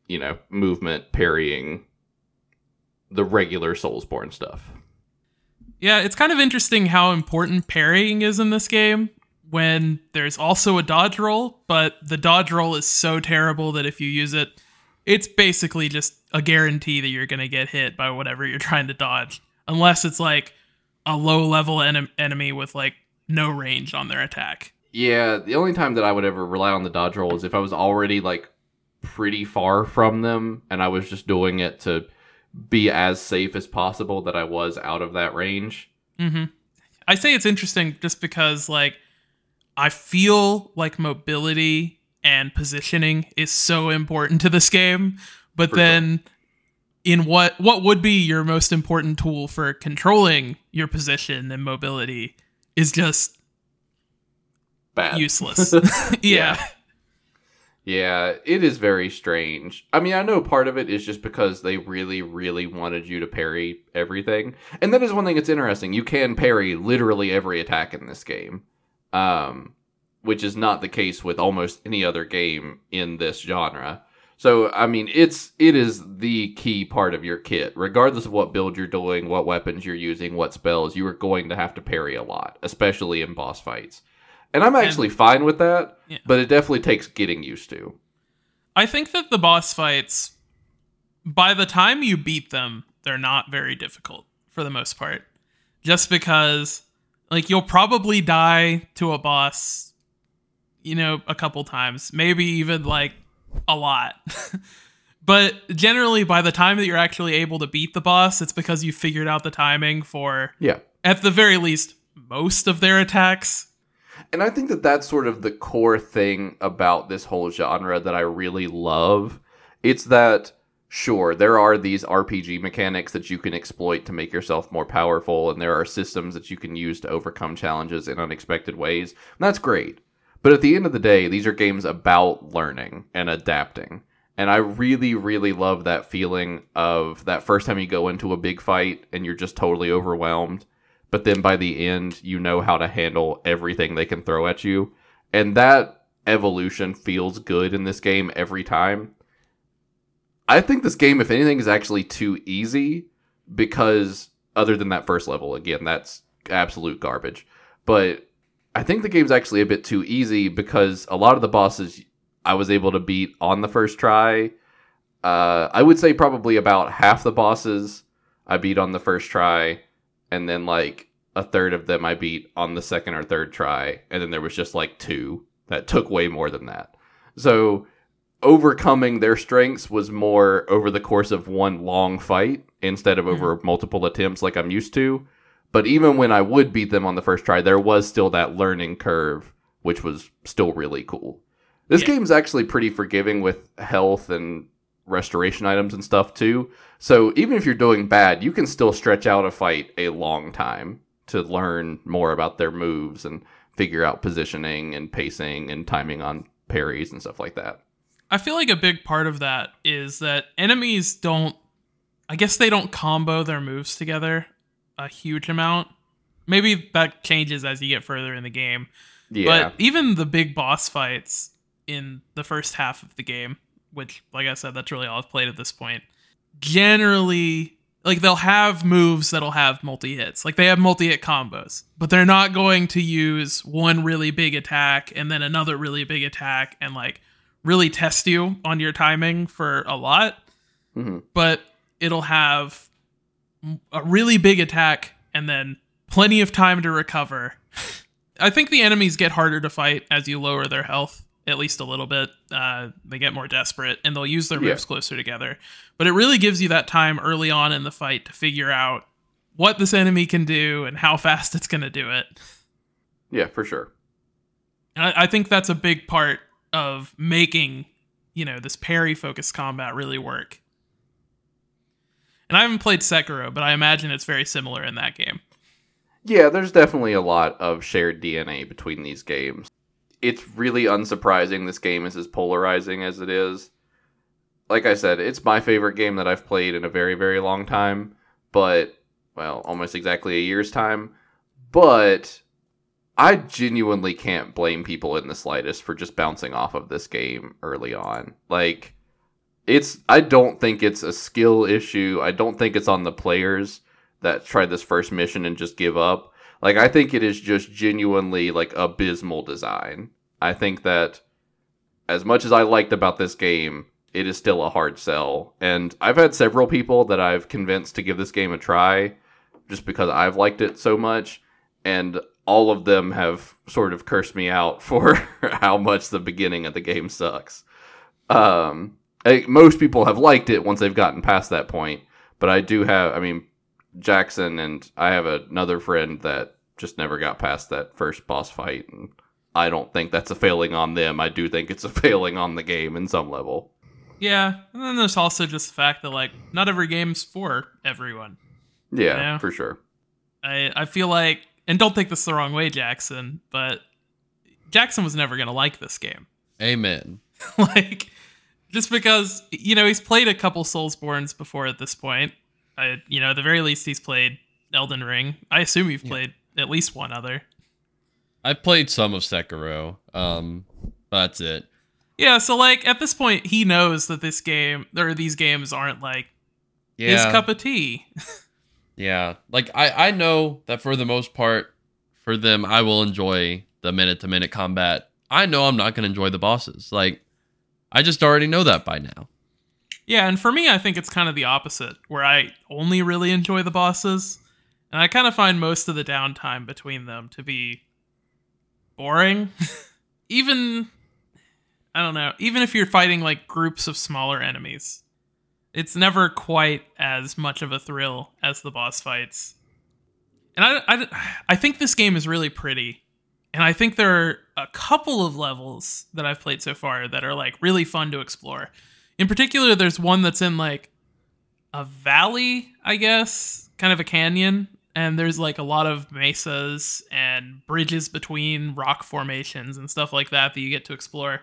[SPEAKER 1] you know movement parrying the regular soulsborne stuff
[SPEAKER 2] Yeah, it's kind of interesting how important parrying is in this game when there's also a dodge roll, but the dodge roll is so terrible that if you use it, it's basically just a guarantee that you're going to get hit by whatever you're trying to dodge. Unless it's like a low level en- enemy with like no range on their attack.
[SPEAKER 1] Yeah, the only time that I would ever rely on the dodge roll is if I was already like pretty far from them and I was just doing it to be as safe as possible that I was out of that range.
[SPEAKER 2] hmm I say it's interesting just because, like, I feel like mobility and positioning is so important to this game, but
[SPEAKER 1] For
[SPEAKER 2] then in what what would be your most important tool for controlling your position and mobility is just
[SPEAKER 1] Bad.
[SPEAKER 2] useless. yeah.
[SPEAKER 1] Yeah, it is very strange. I mean, I know part of it is just because they really, really wanted you to parry everything. And that is one thing that's interesting. You can parry literally every attack in this game. Um, which is not the case with almost any other game in this genre. So, I mean, it's it is the key part of your kit. Regardless of what build you're doing, what weapons you're using, what spells, you are going to have to parry a lot, especially in boss fights. And I'm actually fine with that,
[SPEAKER 2] Yeah.
[SPEAKER 1] but it definitely takes getting used to.
[SPEAKER 2] I think that the boss fights, by the time you beat them, they're not very difficult for the most part. Just because, like, you'll probably die to a boss, you know, a couple times, maybe even like a lot. but generally, by the time that you're actually able to beat the boss, it's because you figured out the timing for,
[SPEAKER 1] Yeah.
[SPEAKER 2] at the very least, most of their attacks.
[SPEAKER 1] And I think that that's sort of the core thing about this whole genre that I really love. It's that, sure, there are these RPG mechanics that you can exploit to make yourself more powerful, and there are systems that you can use to overcome challenges in unexpected ways. That's great. But at the end of the day, these are games about learning and adapting. And I really, really love that feeling of that first time you go into a big fight and you're just totally overwhelmed but then by the end you know how to handle everything they can throw at you. And that evolution feels good in this game every time. I think this game if anything is actually too easy because other than that first level again that's absolute garbage. But i think the game's actually a bit too easy because a lot of the bosses i was able to beat on the first try uh, i would say probably about half the bosses i beat on the first try and then like a third of them I beat on the second or third try, and then there was just like two that took way more than that. So overcoming their strengths was more over the course of one long fight instead of over multiple attempts like I'm used to. But even when I would beat them on the first try, there was still that learning curve, which was still really cool. This
[SPEAKER 2] Yeah.
[SPEAKER 1] game's actually pretty forgiving with health and restoration items and stuff too. So even if you're doing bad, you can still stretch out a fight a long time to learn more about their moves and figure out positioning and pacing and timing on parries and stuff like that.
[SPEAKER 2] I feel like a big part of that is that enemies don't I guess they don't combo their moves together a huge amount. Maybe that changes as you get further in the game.
[SPEAKER 1] Yeah.
[SPEAKER 2] But even the big boss fights in the first half of the game, which like I said, that's really all I've played at this point, generally like they'll have moves that'll have multi hits. Like they have multi hit combos, but they're not going to use one really big attack and then another really big attack and like really test you on your timing for a lot.
[SPEAKER 1] Mhm.
[SPEAKER 2] But it'll have a really big attack and then plenty of time to recover. I think the enemies get harder to fight as you lower their health, at least a little bit. Uh, they get more desperate and they'll use their
[SPEAKER 1] Yeah.
[SPEAKER 2] moves closer together. But it really gives you that time early on in the fight to figure out what this enemy can do and how fast it's going to do it.
[SPEAKER 1] Yeah, for sure.
[SPEAKER 2] And I, I think that's a big part of making, you know, this parry focused combat really work. And I haven't played Sekiro, but I imagine it's very similar in that game.
[SPEAKER 1] Yeah, there's definitely a lot of shared DNA between these games. It's really unsurprising this game is as polarizing as it is. Like I said, it's my favorite game that I've played in a very, very long time, but, well, almost exactly a year's time. But I genuinely can't blame people in the slightest for just bouncing off of this game early on. Like, it's, I don't think it's a skill issue. I don't think it's on the players that tried this first mission and just give up. Like I think it is just genuinely like abysmal design. I think that as much as I liked about this game, it is still a hard sell. And I've had several people that I've convinced to give this game a try just because I've liked it so much and all of them have sort of cursed me out for how much the beginning of the game sucks. Um, I, most people have liked it once they've gotten past that point, but I do have, I mean, Jackson and I have another friend that just never got past that first boss fight, and I don't think that's a failing on them. I do think it's a failing on the game in some level.
[SPEAKER 2] Yeah, and then there's also just the fact that like not every game's for everyone.
[SPEAKER 1] Yeah,
[SPEAKER 2] Yeah.
[SPEAKER 1] for sure.
[SPEAKER 2] I I feel like, and don't take this the wrong way, Jackson, but Jackson was never gonna like this game.
[SPEAKER 3] Amen.
[SPEAKER 2] like just because you know he's played a couple Soulsbornes before at this point. I you know at the very least he's played Elden Ring. I assume you've played at least one other.
[SPEAKER 3] I've played some of Sekiro. Um, that's it.
[SPEAKER 2] Yeah, so like at this point he knows that this game or these games aren't like
[SPEAKER 3] Yeah.
[SPEAKER 2] his cup of tea.
[SPEAKER 3] Yeah, like I I know that for the most part, for them, I will enjoy the minute to minute combat. I know I'm not gonna enjoy the bosses. Like, I just already know that by now.
[SPEAKER 2] Yeah, and for me, I think it's kind of the opposite, where I only really enjoy the bosses, and I kind of find most of the downtime between them to be boring. even, I don't know, even if you're fighting like groups of smaller enemies, it's never quite as much of a thrill as the boss fights. And I, I, I think this game is really pretty. And I think there are a couple of levels that I've played so far that are like really fun to explore. In particular, there's one that's in like a valley, I guess, kind of a canyon, and there's like a lot of mesas and bridges between rock formations and stuff like that that you get to explore.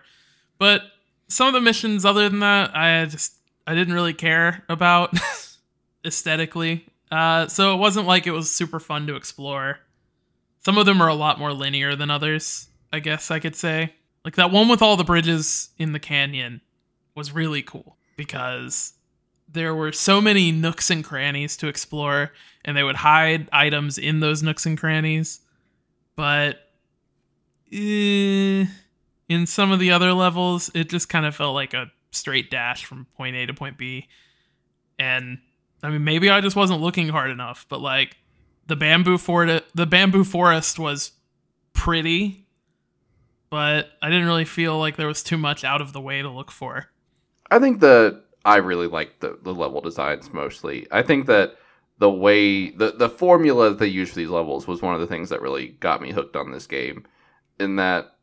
[SPEAKER 2] But some of the missions, other than that, I just I didn't really care about aesthetically. Uh, so it wasn't like it was super fun to explore. Some of them are a lot more linear than others, I guess I could say. Like that one with all the bridges in the canyon was really cool because there were so many nooks and crannies to explore, and they would hide items in those nooks and crannies. But eh, in some of the other levels, it just kind of felt like a straight dash from point A to point B. And I mean, maybe I just wasn't looking hard enough, but like the bamboo fort, the bamboo forest was pretty, but I didn't really feel like there was too much out of the way to look for.
[SPEAKER 1] I think that I really like the, the level designs mostly. I think that the way the the formula that they use for these levels was one of the things that really got me hooked on this game. In that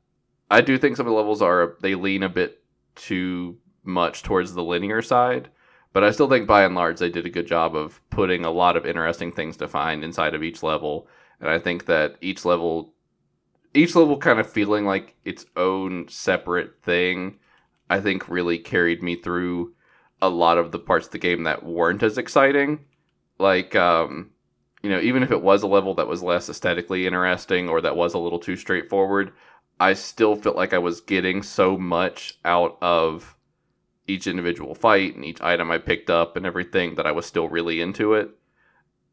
[SPEAKER 1] I do think some of the levels are they lean a bit too much towards the linear side, but I still think by and large they did a good job of putting a lot of interesting things to find inside of each level. And I think that each level each level kind of feeling like its own separate thing, I think really carried me through a lot of the parts of the game that weren't as exciting. Like, um, you know, even if it was a level that was less aesthetically interesting or that was a little too straightforward, I still felt like I was getting so much out of each individual fight and each item I picked up and everything that I was still really into it.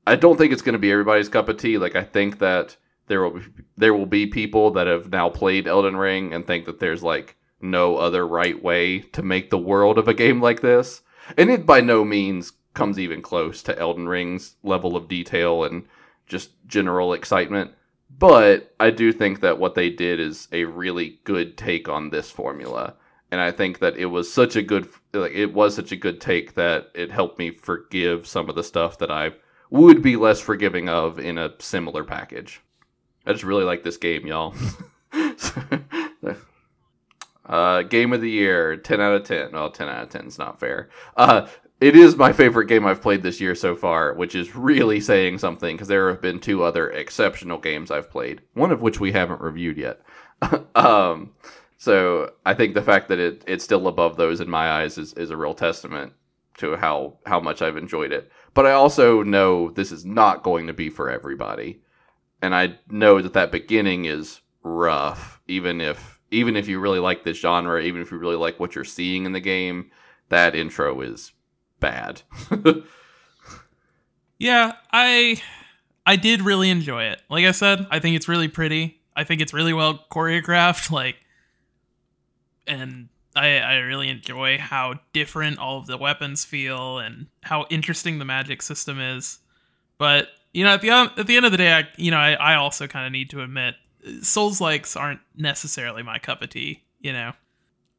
[SPEAKER 1] I don't think it's going to be everybody's cup of tea. Like, I think that there will be, there will be people that have now played Elden Ring and think that there's like no other right way to make the world of a game like this. And it by no means comes even close to Elden Ring's level of detail and just general excitement. But I do think that what they did is a really good take on this formula. And I think that it was such a good like it was such a good take that it helped me forgive some of the stuff that I would be less forgiving of in a similar package. I just really like this game, y'all. Uh, game of the year, 10 out of 10. Well, 10 out of 10 is not fair. Uh, it is my favorite game I've played this year so far, which is really saying something because there have been two other exceptional games I've played, one of which we haven't reviewed yet. um, so I think the fact that it, it's still above those in my eyes is, is a real testament to how, how much I've enjoyed it. But I also know this is not going to be for everybody. And I know that that beginning is rough, even if even if you really like this genre, even if you really like what you're seeing in the game, that intro is bad.
[SPEAKER 2] Yeah, I I did really enjoy it. Like I said, I think it's really pretty. I think it's really well choreographed. Like, and I I really enjoy how different all of the weapons feel and how interesting the magic system is. But you know, at the at the end of the day, I you know I, I also kind of need to admit, Souls likes aren't necessarily my cup of tea. You know.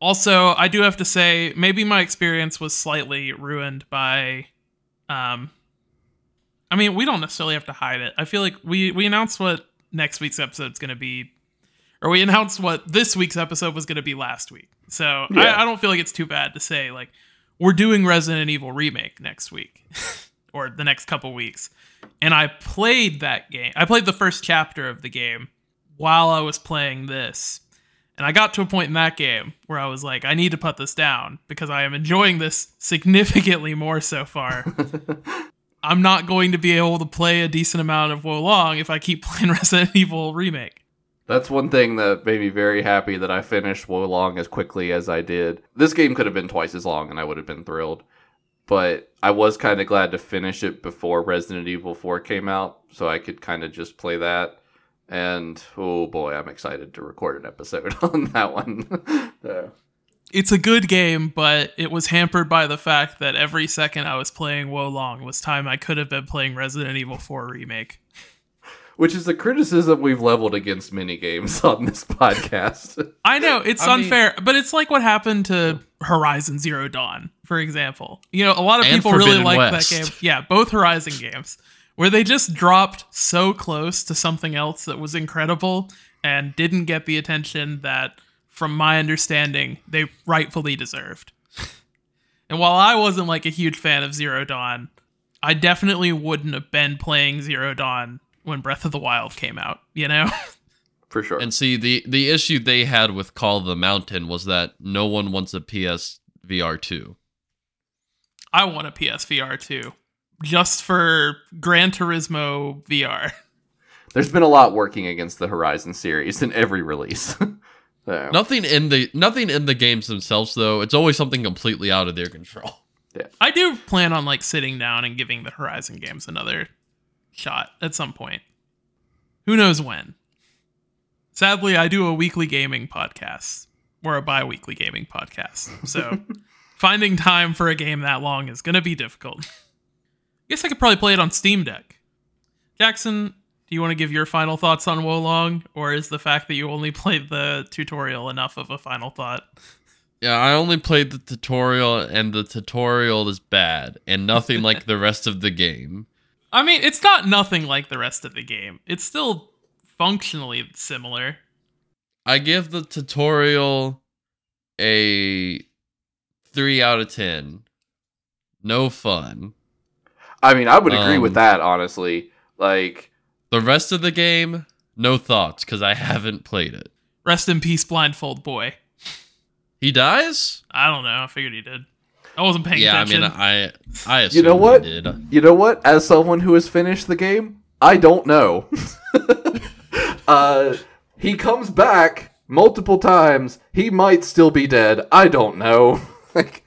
[SPEAKER 2] Also, I do have to say, maybe my experience was slightly ruined by um, I mean, we don't necessarily have to hide it. I feel like we we announced what next week's episode is going to be, or we announced what this week's episode was going to be last week. So
[SPEAKER 1] Yeah.
[SPEAKER 2] I, I don't feel like it's too bad to say like we're doing Resident Evil remake next week or the next couple weeks. And I played that game. I played the first chapter of the game while I was playing this. And I got to a point in that game where I was like, I need to put this down because I am enjoying this significantly more so far. I'm not going to be able to play a decent amount of Wo Long if I keep playing Resident Evil Remake.
[SPEAKER 1] That's one thing that made me very happy that I finished Wo Long as quickly as I did. This game could have been twice as long and I would have been thrilled. But I was kind of glad to finish it before Resident Evil 4 came out so I could kind of just play that. And oh boy, I'm excited to record an episode on that one. So,
[SPEAKER 2] It's a good game, but it was hampered by the fact that every second I was playing Wo Long was time I could have been playing Resident Evil 4 Remake.
[SPEAKER 1] which is a criticism we've leveled against many games on this podcast.
[SPEAKER 2] I know it's
[SPEAKER 3] I mean-
[SPEAKER 2] unfair, but it's like what happened to Horizon Zero Dawn, for example. You know, a lot of
[SPEAKER 3] And
[SPEAKER 2] people really like that game. Yeah, both Horizon games, where they just dropped so close to something else that was incredible and didn't get the attention that, from my understanding, they rightfully deserved. and while I wasn't like a huge fan of Zero Dawn, I definitely wouldn't have been playing Zero Dawn when Breath of the Wild came out, you know?
[SPEAKER 1] For sure.
[SPEAKER 3] And see, the the issue they had with Call of the Mountain was that no one wants a PSVR two.
[SPEAKER 2] I want a PSVR too, just for Gran Turismo VR.
[SPEAKER 1] There's been a lot working against the Horizon series in every release. so,
[SPEAKER 3] Nothing in the nothing in the games themselves though. It's always something completely out of their control. Yeah.
[SPEAKER 2] I do plan on like sitting down and giving the Horizon games another shot at some point. Who knows when? Sadly, I do a weekly gaming podcast or a bi-weekly gaming podcast. So finding time for a game that long is going to be difficult. Guess I could probably play it on Steam Deck. Jackson, do you want to give your final thoughts on Wo Long or is the fact that you only played the tutorial enough of a final thought?
[SPEAKER 3] Yeah, I only played the tutorial and the tutorial is bad and nothing like the rest of the game.
[SPEAKER 2] I mean, it's not nothing like the rest of the game. It's still functionally similar.
[SPEAKER 3] I give the tutorial a 3 out of 10. No fun.
[SPEAKER 1] I mean, I would agree
[SPEAKER 3] Um,
[SPEAKER 1] with that, honestly. Like,
[SPEAKER 3] The rest of the game, no thoughts cuz I haven't played it.
[SPEAKER 2] Rest in peace, Blindfold Boy.
[SPEAKER 3] He dies?
[SPEAKER 2] I don't know. I figured he did. I wasn't paying
[SPEAKER 3] yeah,
[SPEAKER 2] attention.
[SPEAKER 3] I mean, I I
[SPEAKER 1] You know what?
[SPEAKER 3] did.
[SPEAKER 1] you know what? As someone who has finished the game, I don't know. uh, he comes back multiple times. He might still be dead. I don't know. like,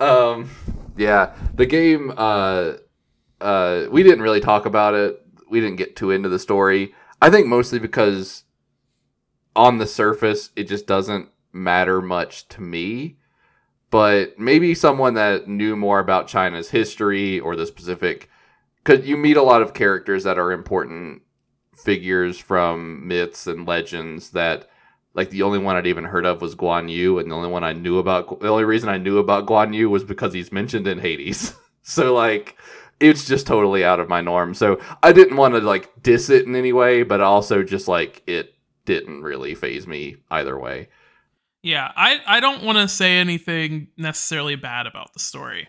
[SPEAKER 1] um, yeah, the game. Uh, uh, we didn't really talk about it. We didn't get too into the story. I think mostly because on the surface, it just doesn't matter much to me. But maybe someone that knew more about China's history or the specific, because you meet a lot of characters that are important figures from myths and legends that like the only one I'd even heard of was Guan Yu, and the only one I knew about the only reason I knew about Guan Yu was because he's mentioned in Hades. so like it's just totally out of my norm. So I didn't want to like diss it in any way, but also just like it didn't really phase me either way.
[SPEAKER 2] Yeah, I, I don't want to say anything necessarily bad about the story,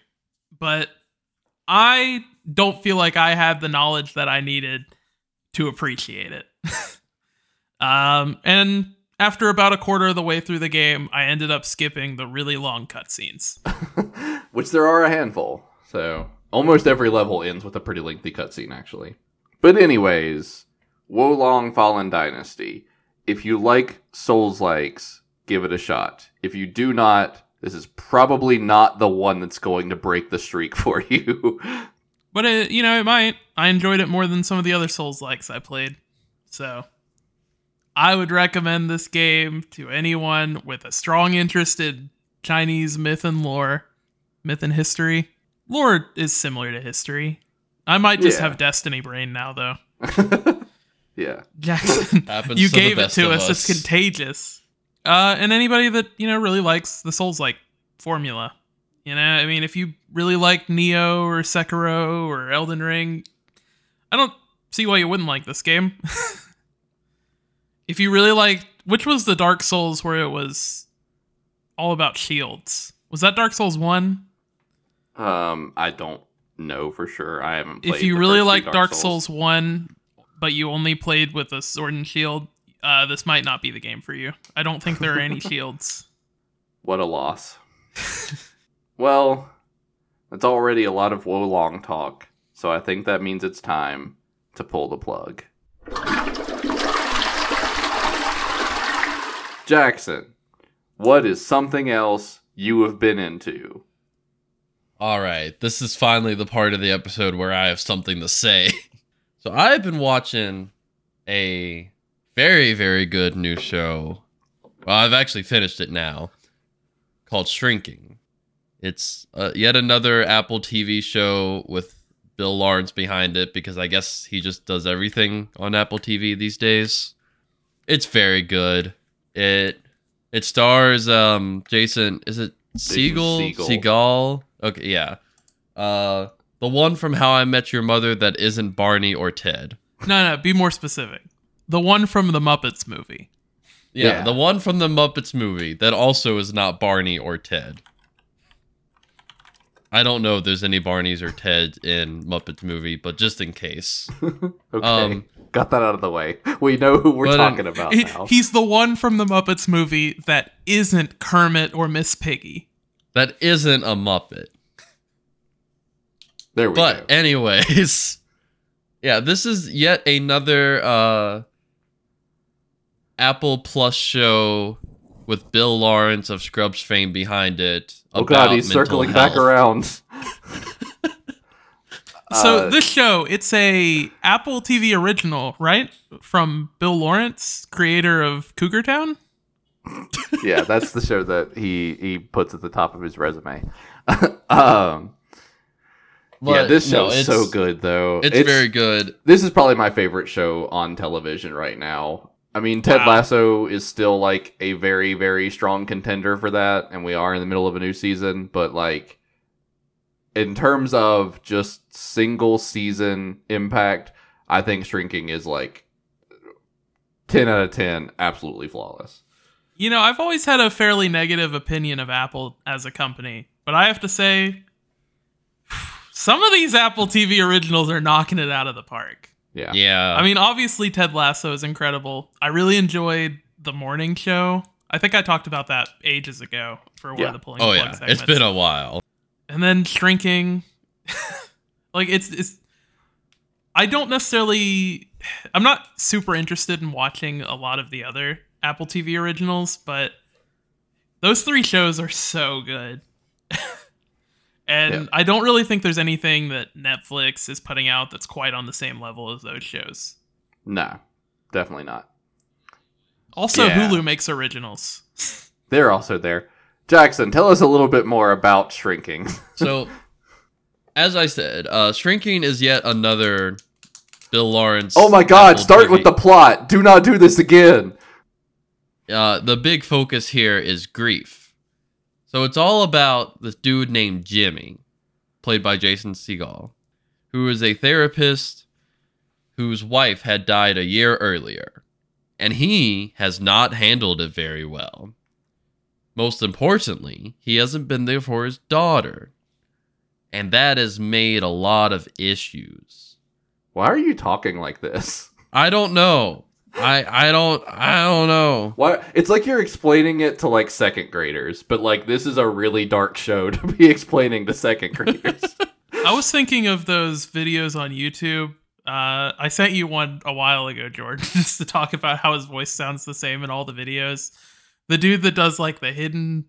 [SPEAKER 2] but I don't feel like I had the knowledge that I needed to appreciate it. um, and after about a quarter of the way through the game, I ended up skipping the really long cutscenes.
[SPEAKER 1] Which there are a handful. So almost every level ends with a pretty lengthy cutscene, actually. But anyways, Wo Long Fallen Dynasty. If you like Souls likes, give it a shot. If you do not, this is probably not the one that's going to break the streak for you.
[SPEAKER 2] But it, you know, it might. I enjoyed it more than some of the other Souls likes I played. So I would recommend this game to anyone with a strong interest in Chinese myth and lore, myth and history. Lore is similar to history. I might just
[SPEAKER 1] Yeah.
[SPEAKER 2] have Destiny brain now, though.
[SPEAKER 1] yeah.
[SPEAKER 2] Jackson,
[SPEAKER 3] Happens
[SPEAKER 2] you gave it to
[SPEAKER 3] of
[SPEAKER 2] us. It's contagious. Uh, and anybody that you know really likes the Souls like formula, you know, I mean, if you really like Nioh or Sekiro or Elden Ring, I don't see why you wouldn't like this game. if you really like, which was the Dark Souls where it was all about shields? Was that Dark Souls one?
[SPEAKER 1] Um, I don't know for sure. I haven't played
[SPEAKER 2] if you really like Dark, Souls. 1, but you only played with a sword and shield, uh, this might not be the game for you. I don't think there are any shields.
[SPEAKER 1] What a loss. well, it's already a lot of Wo Long talk, so I think that means it's time to pull the plug. Jackson, what is something else you have been into?
[SPEAKER 3] All right, this is finally the part of the episode where I have something to say. so I've been watching a very, very good new show. Well, I've actually finished it now, called Shrinking. It's uh, yet another Apple TV show with Bill Lawrence behind it because I guess he just does everything on Apple TV these days. It's very good. It it stars um Jason. Is it Siegel?
[SPEAKER 1] Segel.
[SPEAKER 3] Seagal. Okay, yeah. Uh, the one from How I Met Your Mother that isn't Barney or Ted.
[SPEAKER 2] No, no, be more specific. The one from the Muppets movie.
[SPEAKER 3] Yeah,
[SPEAKER 1] Yeah.
[SPEAKER 3] the one from the Muppets movie that also is not Barney or Ted. I don't know if there's any Barneys or Ted in Muppets movie, but just in case.
[SPEAKER 1] Okay,
[SPEAKER 3] Um,
[SPEAKER 1] got that out of the way. We know who we're
[SPEAKER 3] but,
[SPEAKER 1] talking about
[SPEAKER 2] He-
[SPEAKER 1] now.
[SPEAKER 2] he's the one from the Muppets movie that isn't Kermit or Miss Piggy.
[SPEAKER 3] That isn't a Muppet.
[SPEAKER 1] there we
[SPEAKER 3] But
[SPEAKER 1] go.
[SPEAKER 3] anyways, yeah, this is yet another uh Apple Plus show with Bill Lawrence of Scrubs fame behind it.
[SPEAKER 1] Oh god, he's
[SPEAKER 3] mental
[SPEAKER 1] circling back around.
[SPEAKER 2] So
[SPEAKER 1] Uh,
[SPEAKER 2] this show, it's a Apple TV original, right? From Bill Lawrence, creator of Cougar Town.
[SPEAKER 1] yeah, that's the show that he he puts at the top of his resume. um, yeah,
[SPEAKER 3] But,
[SPEAKER 1] this
[SPEAKER 3] no,
[SPEAKER 1] show is so good though.
[SPEAKER 3] It's, very good.
[SPEAKER 1] This is probably my favorite show on television right now. I mean, Ted
[SPEAKER 2] Wow.
[SPEAKER 1] Lasso is still like a very very strong contender for that, and we are in the middle of a new season. But like, in terms of just single season impact, I think Shrinking is like ten out of ten, absolutely flawless.
[SPEAKER 2] You know, I've always had a fairly negative opinion of Apple as a company, but I have to say, some of these Apple TV originals are knocking it out of the park.
[SPEAKER 1] Yeah,
[SPEAKER 3] Yeah.
[SPEAKER 2] I mean, obviously, Ted Lasso is incredible. I really enjoyed the morning show. I think I talked about that ages ago for one
[SPEAKER 1] Yeah.
[SPEAKER 2] of the pulling
[SPEAKER 3] oh
[SPEAKER 2] the
[SPEAKER 3] yeah,
[SPEAKER 2] plug segments.
[SPEAKER 3] it's been a while.
[SPEAKER 2] And then shrinking. like it's it's. I don't necessarily. I'm not super interested in watching a lot of the other Apple TV originals, but those three shows are so good. and
[SPEAKER 1] Yeah.
[SPEAKER 2] I don't really think there's anything that Netflix is putting out that's quite on the same level as those shows.
[SPEAKER 1] no, definitely not.
[SPEAKER 2] Also,
[SPEAKER 1] Yeah.
[SPEAKER 2] Hulu makes originals.
[SPEAKER 1] They're also there. Jackson, tell us a little bit more about Shrinking.
[SPEAKER 3] So, as I said, uh, Shrinking is yet another Bill Lawrence.
[SPEAKER 1] oh my god, start
[SPEAKER 3] TV.
[SPEAKER 1] with the plot. Do not do this again.
[SPEAKER 3] uh, the big focus here is grief. So it's all about this dude named Jimmy, played by Jason Segel, who is a therapist whose wife had died a year earlier, and he has not handled it very well. Most importantly, he hasn't been there for his daughter. And that has made a lot of issues.
[SPEAKER 1] Why are you talking like this?
[SPEAKER 3] I don't know. I I don't I don't know.
[SPEAKER 1] Why? It's like you're explaining it to like second graders, but like this is a really dark show to be explaining to second graders.
[SPEAKER 2] I was thinking of those videos on YouTube. Uh, I sent you one a while ago, Jordan, just to talk about how his voice sounds the same in all the videos. The dude that does like the hidden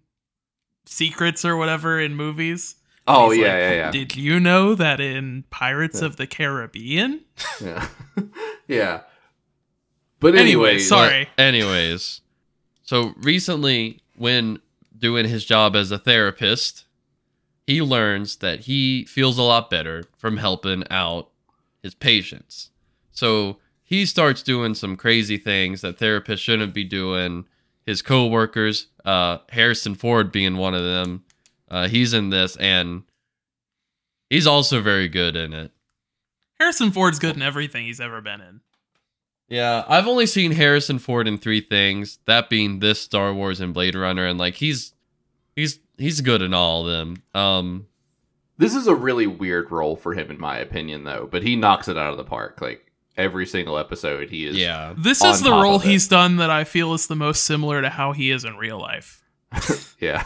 [SPEAKER 2] secrets or whatever in movies.
[SPEAKER 1] oh
[SPEAKER 2] He's
[SPEAKER 1] yeah,
[SPEAKER 2] like,
[SPEAKER 1] yeah, yeah,
[SPEAKER 2] Did you know that in Pirates
[SPEAKER 1] Yeah.
[SPEAKER 2] of the Caribbean?
[SPEAKER 1] yeah, yeah. But
[SPEAKER 2] Anyway,
[SPEAKER 1] anyway,
[SPEAKER 2] sorry.
[SPEAKER 3] Anyways, so recently, when doing his job as a therapist, he learns that he feels a lot better from helping out his patients. So he starts doing some crazy things that therapists shouldn't be doing. His coworkers, uh, Harrison Ford being one of them, uh, he's in this, and he's also very good in it.
[SPEAKER 2] Harrison Ford's good in everything he's ever been in.
[SPEAKER 3] Yeah, I've only seen Harrison Ford in three things, that being this Star Wars and Blade Runner, and like he's he's he's good in all of them. Um
[SPEAKER 1] This is a really weird role for him, in my opinion, though. But he knocks it out of the park. Like every single episode, he is.
[SPEAKER 3] yeah.
[SPEAKER 2] This is the role he's done that I feel is the most similar to how he is in real life.
[SPEAKER 1] yeah,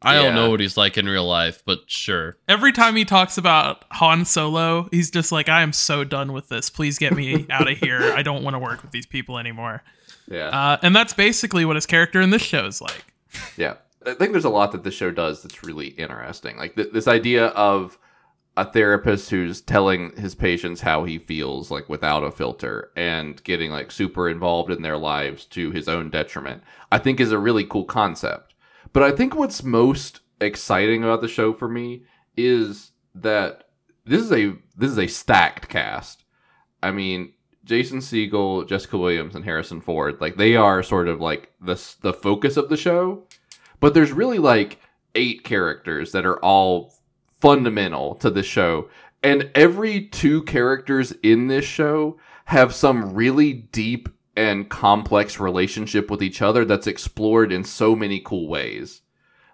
[SPEAKER 3] I don't know what he's like in real life, but sure.
[SPEAKER 2] Every time he talks about Han Solo, he's just like, I am so done with this. Please get me out of here. I don't want to work with these people anymore.
[SPEAKER 1] yeah,
[SPEAKER 2] Uh, and that's basically what his character in this show is like.
[SPEAKER 1] yeah. I think there's a lot that the show does that's really interesting. Like th- this idea of a therapist who's telling his patients how he feels, like without a filter, and getting like super involved in their lives to his own detriment. I think is a really cool concept. But I think what's most exciting about the show for me is that this is a this is a stacked cast. I mean, Jason Segel, Jessica Williams, and Harrison Ford, like they are sort of like the the focus of the show. But there's really like eight characters that are all fundamental to the show, and every two characters in this show have some really deep and complex relationship with each other that's explored in so many cool ways.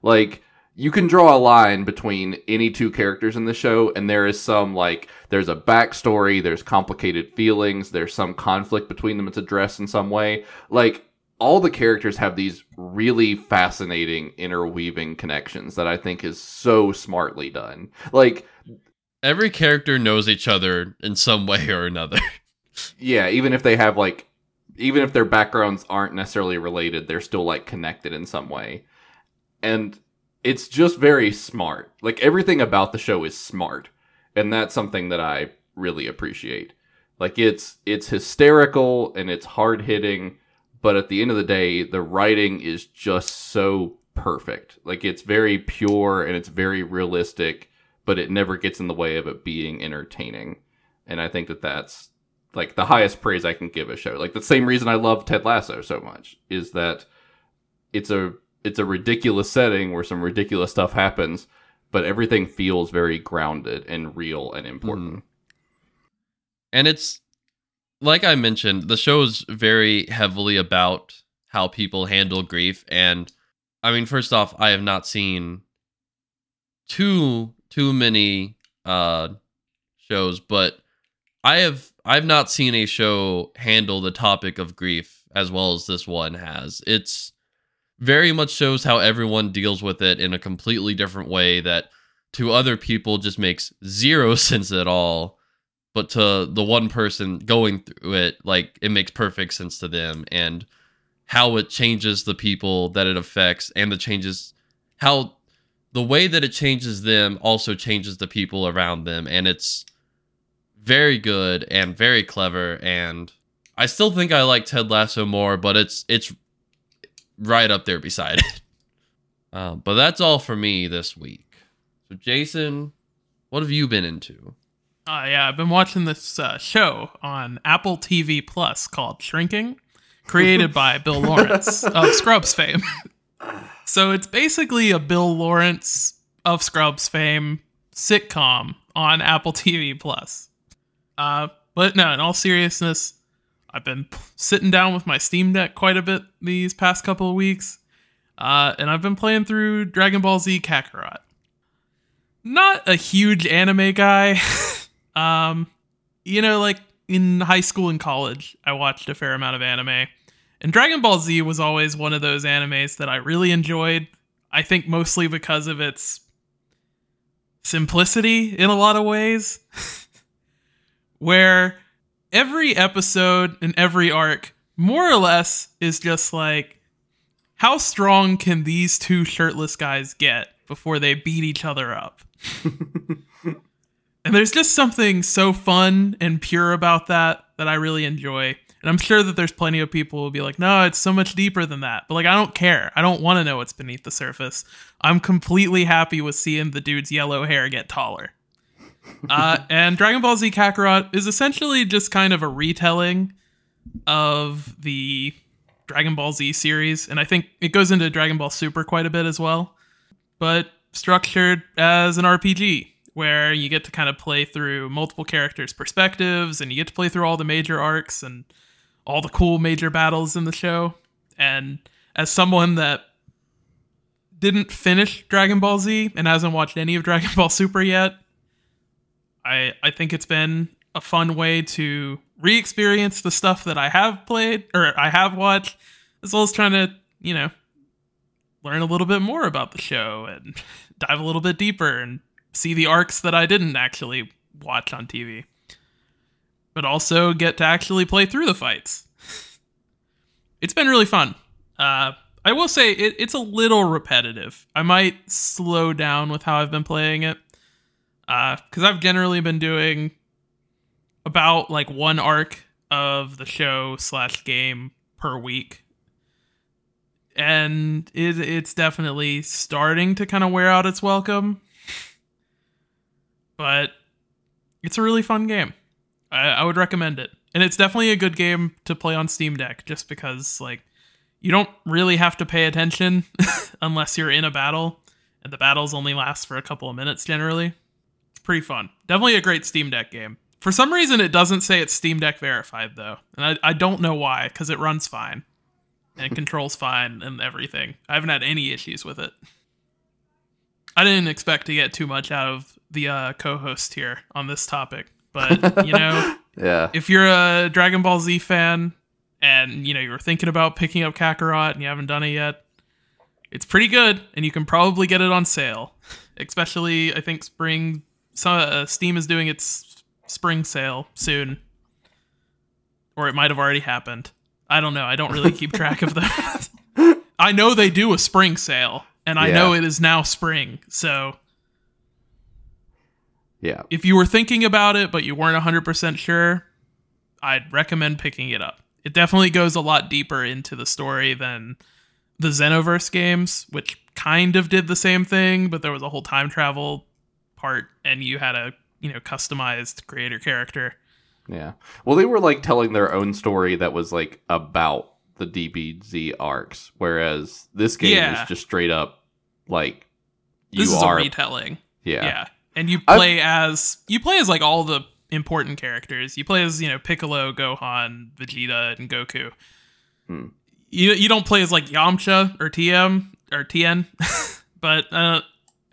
[SPEAKER 1] Like you can draw a line between any two characters in the show, and there is some like there's a backstory, there's complicated feelings, there's some conflict between them that's addressed in some way. Like all the characters have these really fascinating interweaving connections that I think is so smartly done. Like
[SPEAKER 3] Every character knows each other in some way or another.
[SPEAKER 1] yeah, even if they have like even if their backgrounds aren't necessarily related, they're still like connected in some way. And it's just very smart. Like everything about the show is smart. And that's something that I really appreciate. Like it's it's hysterical and it's hard-hitting, but at the end of the day, the writing is just so perfect. Like it's very pure and it's very realistic, but it never gets in the way of it being entertaining. And I think that that's like the highest praise I can give a show. Like the same reason I love Ted Lasso so much is that it's a it's a ridiculous setting where some ridiculous stuff happens, but everything feels very grounded and real and important. Mm-hmm.
[SPEAKER 3] and it's like I mentioned, the show is very heavily about how people handle grief. And I mean, first off, I have not seen too too many uh shows, but I have I've not seen a show handle the topic of grief as well as this one has. It's very much shows how everyone deals with it in a completely different way that to other people just makes zero sense at all but to the one person going through it like it makes perfect sense to them and how it changes the people that it affects and the changes how the way that it changes them also changes the people around them and it's very good and very clever and I still think I like Ted Lasso more but it's it's right up there beside it. Um, but that's all for me this week. So Jason, what have you been into?
[SPEAKER 2] Uh, yeah, I've been watching this uh, show on Apple TV Plus called Shrinking, created by Bill Lawrence of Scrubs fame. so it's basically a Bill Lawrence of Scrubs fame sitcom on Apple TV Plus. Uh, but no, in all seriousness, I've been p- sitting down with my Steam Deck quite a bit these past couple of weeks. Uh, and I've been playing through Dragon Ball Z Kakarot. Not a huge anime guy. um, you know, like in high school and college, I watched a fair amount of anime. And Dragon Ball Z was always one of those animes that I really enjoyed. I think mostly because of its simplicity in a lot of ways. Where every episode and every arc, more or less, is just like, how strong can these two shirtless guys get before they beat each other up? and there's just something so fun and pure about that that I really enjoy. And I'm sure that there's plenty of people who will be like, no, it's so much deeper than that. But like, I don't care. I don't want to know what's beneath the surface. I'm completely happy with seeing the dude's yellow hair get taller. uh, and Dragon Ball Z Kakarot is essentially just kind of a retelling of the Dragon Ball Z series. And I think it goes into Dragon Ball Super quite a bit as well. But structured as an RPG where you get to kind of play through multiple characters' perspectives and you get to play through all the major arcs and all the cool major battles in the show. And as someone that didn't finish Dragon Ball Z and hasn't watched any of Dragon Ball Super yet, I I think it's been a fun way to re-experience the stuff that I have played or I have watched, as well as trying to, you know, learn a little bit more about the show and dive a little bit deeper and see the arcs that I didn't actually watch on TV. But also get to actually play through the fights. It's been really fun. Uh, I will say it, it's a little repetitive. I might slow down with how I've been playing it. Because uh, I've generally been doing about like one arc of the show slash game per week and it, it's definitely starting to kind of wear out its welcome but it's a really fun game. I, I would recommend it. And it's definitely a good game to play on steam deck just because like you don't really have to pay attention unless you're in a battle and the battles only last for a couple of minutes generally. It's pretty fun. Definitely a great steam deck game. For some reason, it doesn't say it's Steam Deck verified though, and I, I don't know why because it runs fine and it controls fine and everything. I haven't had any issues with it. I didn't expect to get too much out of the uh, co-host here on this topic, but you know,
[SPEAKER 1] yeah,
[SPEAKER 2] if you're a Dragon Ball Z fan and you know you were thinking about picking up Kakarot and you haven't done it yet, it's pretty good, and you can probably get it on sale. Especially, I think spring. Some, uh, Steam is doing its spring sale soon. Or it might have already happened. I don't know. I don't really keep track of that. I know they do a spring sale, and I
[SPEAKER 1] Yeah.
[SPEAKER 2] know it is now spring. So
[SPEAKER 1] yeah.
[SPEAKER 2] if you were thinking about it, but you weren't 100% sure, I'd recommend picking it up. It definitely goes a lot deeper into the story than the Xenoverse games, which kind of did the same thing, but there was a whole time travel part, and you had a you know customized creator character.
[SPEAKER 1] Yeah. Well, they were like telling their own story that was like about the DBZ arcs, whereas this game
[SPEAKER 2] Yeah.
[SPEAKER 1] is just straight up like you
[SPEAKER 2] This is
[SPEAKER 1] are.
[SPEAKER 2] a retelling.
[SPEAKER 1] yeah.
[SPEAKER 2] Yeah. And you
[SPEAKER 1] I've-
[SPEAKER 2] play as you play as like all the important characters. You play as, you know, Piccolo, Gohan, Vegeta, and Goku.
[SPEAKER 1] Hmm.
[SPEAKER 2] You you don't play as like Yamcha or TM or TN, but uh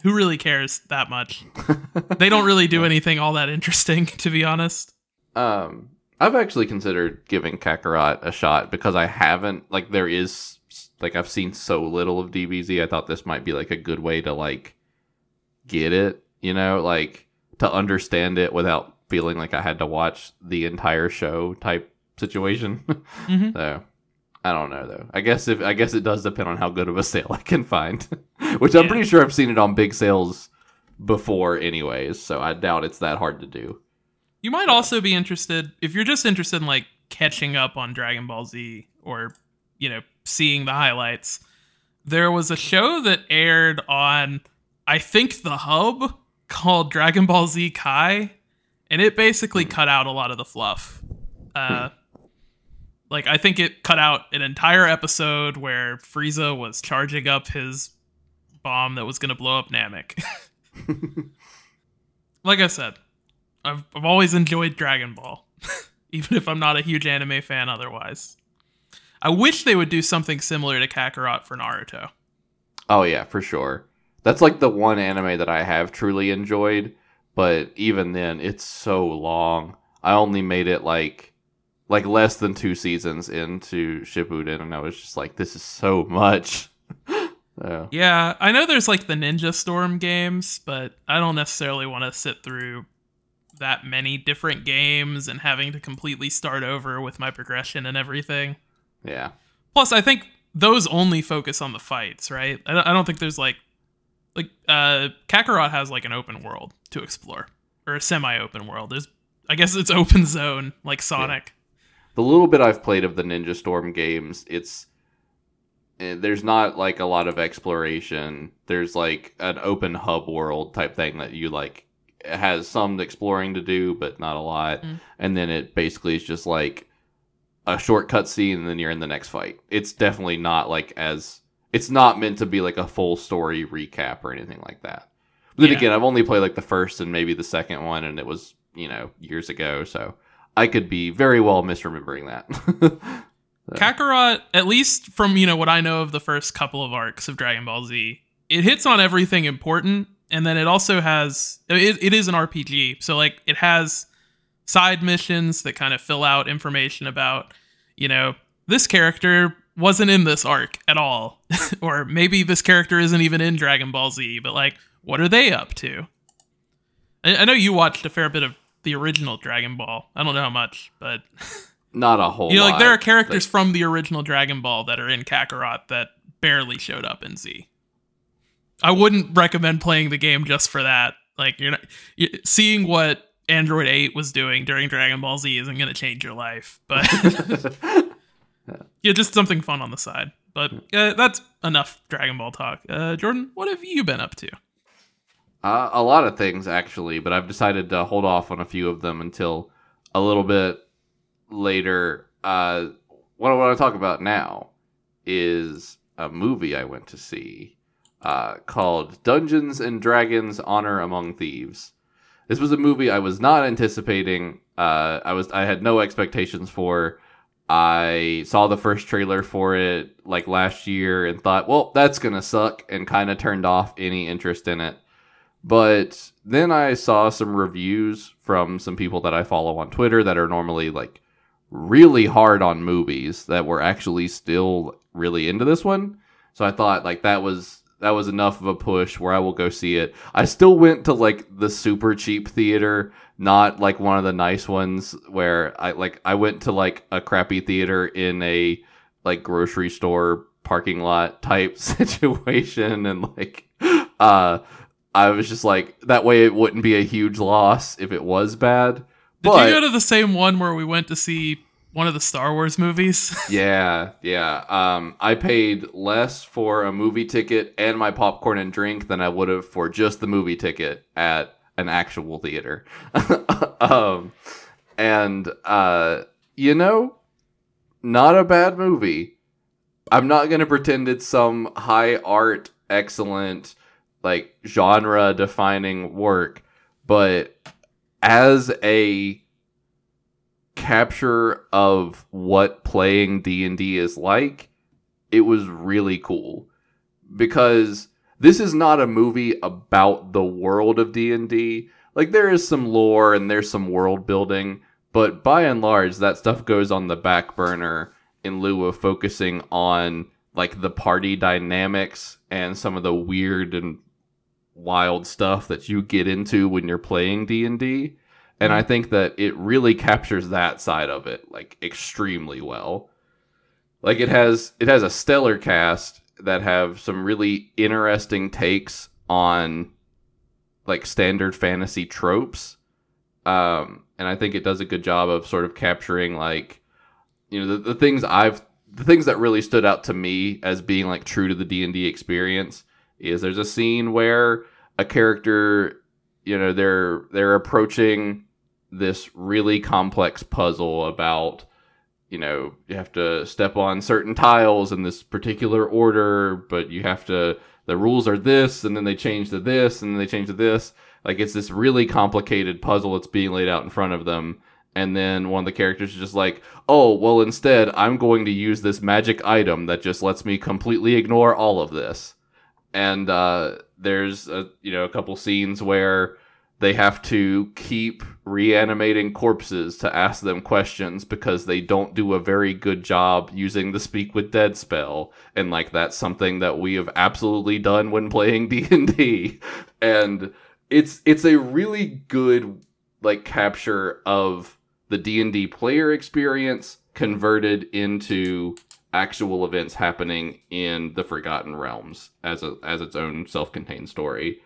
[SPEAKER 2] who really cares that much? they don't really do anything all that interesting, to be honest.
[SPEAKER 1] Um, I've actually considered giving Kakarot a shot because I haven't like there is like I've seen so little of DBZ. I thought this might be like a good way to like get it, you know, like to understand it without feeling like I had to watch the entire show type situation.
[SPEAKER 2] Mhm.
[SPEAKER 1] So I don't know though. I guess if I guess it does depend on how good of a sale I can find, which I'm pretty sure I've seen it on big sales before, anyways. So I doubt it's that hard to do.
[SPEAKER 2] You might also be interested if you're just interested in like catching up on Dragon Ball Z or you know seeing the highlights. There was a show that aired on I think the Hub called Dragon Ball Z Kai, and it basically cut out a lot of the fluff. Uh, like I think it cut out an entire episode where Frieza was charging up his bomb that was going to blow up Namek. like I said, I've, I've always enjoyed Dragon Ball, even if I'm not a huge anime fan otherwise. I wish they would do something similar to Kakarot for Naruto.
[SPEAKER 1] Oh yeah, for sure. That's like the one anime that I have truly enjoyed, but even then it's so long. I only made it like like less than 2 seasons into Shippuden and I was just like this is so much. yeah.
[SPEAKER 2] Yeah, I know there's like the Ninja Storm games, but I don't necessarily want to sit through that many different games and having to completely start over with my progression and everything.
[SPEAKER 1] Yeah.
[SPEAKER 2] Plus, I think those only focus on the fights, right? I don't, think there's like like uh Kakarot has like an open world to explore or a semi-open world. There's I guess it's open zone like Sonic.
[SPEAKER 1] the little bit I've played of the Ninja Storm games, it's eh, there's not like a lot of exploration. There's like an open hub world type thing that you like has some exploring to do, but not a lot.
[SPEAKER 2] Mm.
[SPEAKER 1] And then it basically is just like a short cutscene, and then you're in the next fight. It's definitely not like as it's not meant to be like a full story recap or anything like that. But then
[SPEAKER 2] Yeah.
[SPEAKER 1] again, I've only played like the first and maybe the second one, and it was you know years ago, so I could be very well misremembering that.
[SPEAKER 2] Kakarot, at least from you know what I know of the first couple of arcs of Dragon Ball Z, it hits on everything important, and then it also has it, it is an RPG, so like it has side missions that kind of fill out information about you know this character wasn't in this arc at all, or maybe this character isn't even in Dragon Ball Z, but like what are they up to? I, I know you watched a fair bit of the original Dragon Ball. I don't know how much, but
[SPEAKER 1] not a whole.
[SPEAKER 2] you know, like there are characters
[SPEAKER 1] Like,
[SPEAKER 2] from the original Dragon Ball that are in Kakarot that barely showed up in Z. I wouldn't recommend playing the game just for that. Like you're not you, seeing what Android 8 was doing during Dragon Ball Z isn't going to change your life, but yeah, just something fun on the side. But uh, that's enough Dragon Ball talk. Uh, Jordan, what have you been up to?
[SPEAKER 1] Uh, a lot of things actually, but I've decided to hold off on a few of them until a little bit later. Uh, what I want to talk about now is a movie I went to see uh, called Dungeons and Dragons: Honor Among Thieves. This was a movie I was not anticipating. Uh, I was I had no expectations for. I saw the first trailer for it like last year and thought, well, that's gonna suck, and kind of turned off any interest in it. But then I saw some reviews from some people that I follow on Twitter that are normally like really hard on movies that were actually still really into this one. So I thought like that was that was enough of a push where I will go see it. I still went to like the super cheap theater, not like one of the nice ones where I like I went to like a crappy theater in a like grocery store parking lot type situation and like uh I was just like that way it wouldn't be a huge loss if it was bad.
[SPEAKER 2] Did
[SPEAKER 1] But
[SPEAKER 2] you go to the same one where we went to see one of the Star Wars movies?
[SPEAKER 1] yeah, yeah. Um, I paid less for a movie ticket and my popcorn and drink than I would have for just the movie ticket at an actual theater. um, and uh, you know, not a bad movie. I'm not gonna pretend it's some high art, excellent, like genre defining work, but as a capture of what playing D&D is like, it was really cool because this is not a movie about the world of D&D. Like there is some lore and there's some world building, but by and large that stuff goes on the back burner in lieu of focusing on like the party dynamics and some of the weird and wild stuff that you get into when you're playing D&D and I think that it really captures that side of it like extremely well. Like it has it has a stellar cast that have some really interesting takes on like standard fantasy tropes. Um and I think it does a good job of sort of capturing like you know the, the things I've the things that really stood out to me as being like true to the D&D experience is there's a scene where a character you know they're they're approaching this really complex puzzle about you know you have to step on certain tiles in this particular order but you have to the rules are this and then they change to this and then they change to this. Like it's this really complicated puzzle that's being laid out in front of them. And then one of the characters is just like oh well instead i'm going to use this magic item that just lets me completely ignore all of this. And uh, there's a you know a couple scenes where they have to keep reanimating corpses to ask them questions because they don't do a very good job using the speak with dead spell and like that's something that we have absolutely done when playing D&D and it's it's a really good like capture of the D&D player experience converted into actual events happening in the Forgotten Realms as a as its own self-contained story.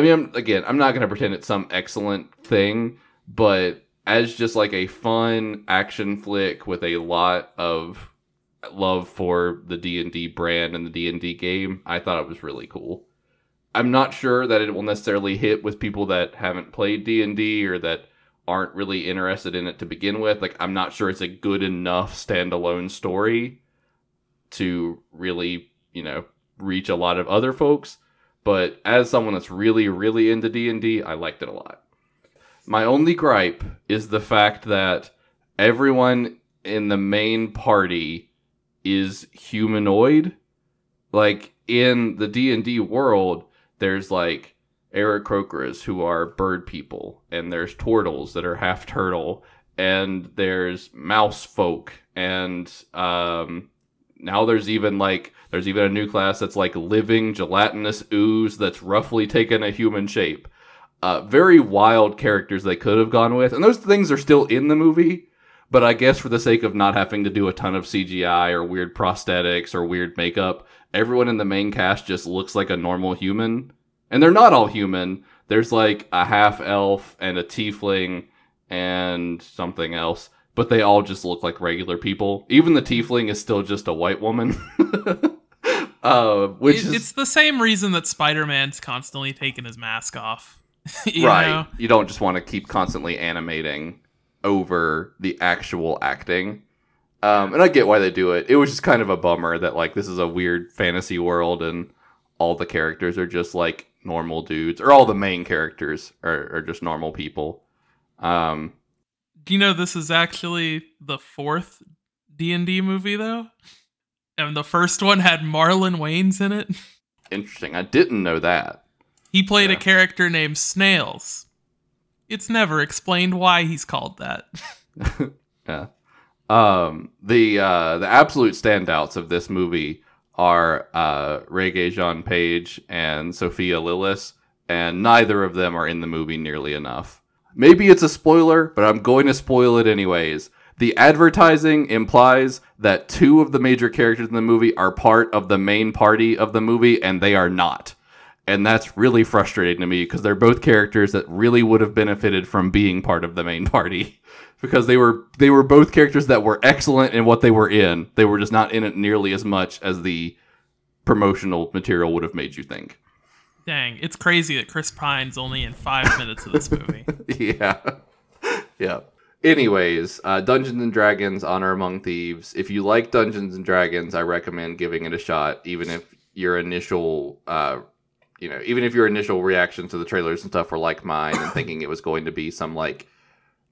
[SPEAKER 1] I mean, I'm, again, I'm not going to pretend it's some excellent thing, but as just like a fun action flick with a lot of love for the D&D brand and the D&D game, I thought it was really cool. I'm not sure that it will necessarily hit with people that haven't played D&D or that aren't really interested in it to begin with. Like I'm not sure it's a good enough standalone story to really, you know, reach a lot of other folks, but as someone that's really really into D&D, I liked it a lot. My only gripe is the fact that everyone in the main party is humanoid. Like in the D&D world, there's like Aarakocras who are bird people, and there's turtles that are half turtle, and there's mouse folk, and um, now there's even like there's even a new class that's like living gelatinous ooze that's roughly taken a human shape. Uh, very wild characters they could have gone with, and those things are still in the movie. But I guess for the sake of not having to do a ton of CGI or weird prosthetics or weird makeup, everyone in the main cast just looks like a normal human. And they're not all human. There's like a half elf and a tiefling and something else, but they all just look like regular people. Even the tiefling is still just a white woman. uh, which
[SPEAKER 2] It-
[SPEAKER 1] is
[SPEAKER 2] it's the same reason that Spider-Man's constantly taking his mask off. You
[SPEAKER 1] right.
[SPEAKER 2] know?
[SPEAKER 1] You don't just want to keep constantly animating over the actual acting. Um, and I get why they do it. It was just kind of a bummer that like this is a weird fantasy world and all the characters are just like normal dudes, or all the main characters are, are just normal people. Um,
[SPEAKER 2] Do you know this is actually the fourth D&D movie though? And the first one had Marlon Wayans in it.
[SPEAKER 1] interesting. I didn't know that.
[SPEAKER 2] He played
[SPEAKER 1] Yeah.
[SPEAKER 2] a character named Snails. It's never explained why he's called that.
[SPEAKER 1] yeah. Um, the uh, the absolute standouts of this movie are uh, Regé-Jean Page and Sophia Lillis, and neither of them are in the movie nearly enough. Maybe it's a spoiler, but I'm going to spoil it anyways. The advertising implies that two of the major characters in the movie are part of the main party of the movie, and they are not. And that's really frustrating to me because they're both characters that really would have benefited from being part of the main party because they were they were both characters that were excellent in what they were in. They were just not in it nearly as much as the promotional material would have made you think.
[SPEAKER 2] Dang, it's crazy that Chris Pine's only in five minutes of this movie.
[SPEAKER 1] yeah. yeah. Anyways, uh, Dungeons and Dragons Honor Among Thieves. If you like Dungeons and Dragons, I recommend giving it a shot, even if your initial, uh, you know, even if your initial reactions to the trailers and stuff were like mine and thinking it was going to be some like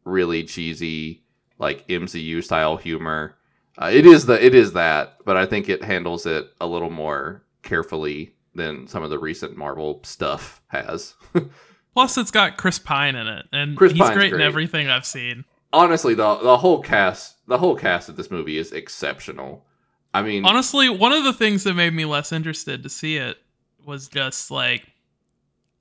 [SPEAKER 1] really cheesy, like MCU style humor. Uh, it is the it is that, but I think it handles it a little more carefully than some of the recent Marvel stuff has.
[SPEAKER 2] Plus, it's got Chris Pine in it, and
[SPEAKER 1] Chris
[SPEAKER 2] he's
[SPEAKER 1] Pine's
[SPEAKER 2] great, in everything I've seen.
[SPEAKER 1] honestly the the whole cast the whole cast of this movie is exceptional i mean
[SPEAKER 2] Honestly, one of the things that made me less interested to see it was just like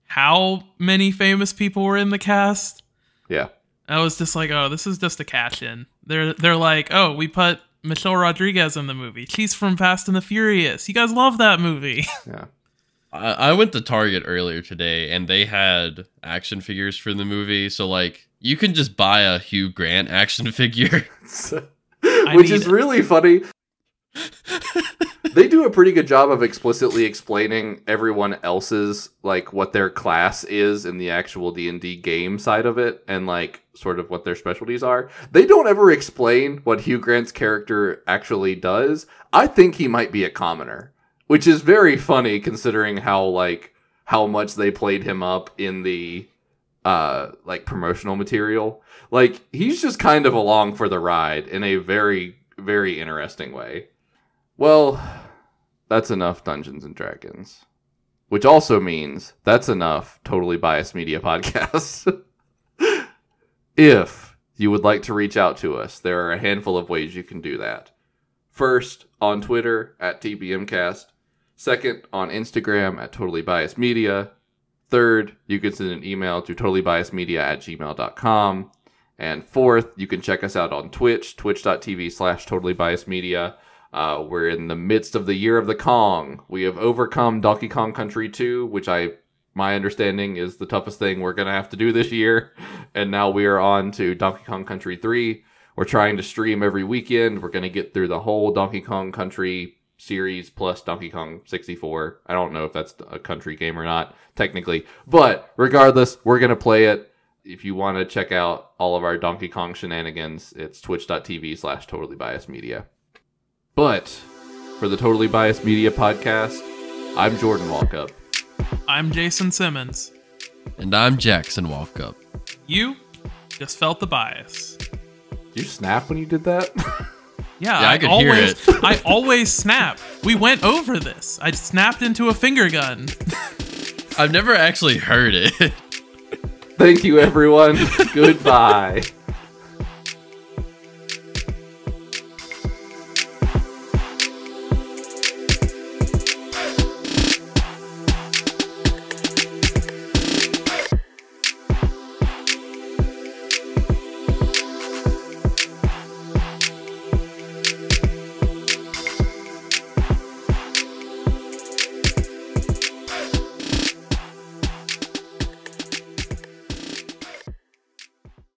[SPEAKER 2] how many famous people were in the cast.
[SPEAKER 1] yeah
[SPEAKER 2] I was just like, oh, this is just a cash in. They're they're like, oh, we put Michelle Rodriguez in the movie. She's from Fast and the Furious. You guys love that movie.
[SPEAKER 1] yeah
[SPEAKER 3] I, I went to Target earlier today and they had action figures for the movie. So like you can just buy a Hugh Grant action figure.
[SPEAKER 1] which is really funny they do a pretty good job of explicitly explaining everyone else's like what their class is in the actual d&d game side of it and like sort of what their specialties are they don't ever explain what hugh grant's character actually does i think he might be a commoner which is very funny considering how like how much they played him up in the uh like promotional material like he's just kind of along for the ride in a very very interesting way well that's enough dungeons and dragons which also means that's enough totally biased media podcasts. if you would like to reach out to us, there are a handful of ways you can do that. First, on Twitter at TBMcast. Second, on Instagram at Totally Biased Media. Third, you can send an email to totallybiasedmedia at gmail.com. And fourth, you can check us out on Twitch, twitch.tv slash totally biased media. Uh, we're in the midst of the year of the Kong. We have overcome Donkey Kong Country 2, which I my understanding is the toughest thing we're gonna have to do this year. And now we are on to Donkey Kong Country 3. We're trying to stream every weekend. We're gonna get through the whole Donkey Kong Country series plus Donkey Kong 64. I don't know if that's a country game or not, technically. But regardless, we're gonna play it. If you want to check out all of our Donkey Kong shenanigans, it's twitch.tv slash totally biased media. But for the Totally Biased Media podcast, I'm Jordan Walkup.
[SPEAKER 2] I'm Jason Simmons.
[SPEAKER 3] And I'm Jackson Walkup.
[SPEAKER 2] You just felt the bias.
[SPEAKER 1] Did you snap when you did that?
[SPEAKER 2] Yeah,
[SPEAKER 3] Yeah, I could hear
[SPEAKER 2] always,
[SPEAKER 3] it.
[SPEAKER 2] I always snap. We went over this. I snapped into a finger gun.
[SPEAKER 3] I've never actually heard it.
[SPEAKER 1] Thank you, everyone. Goodbye.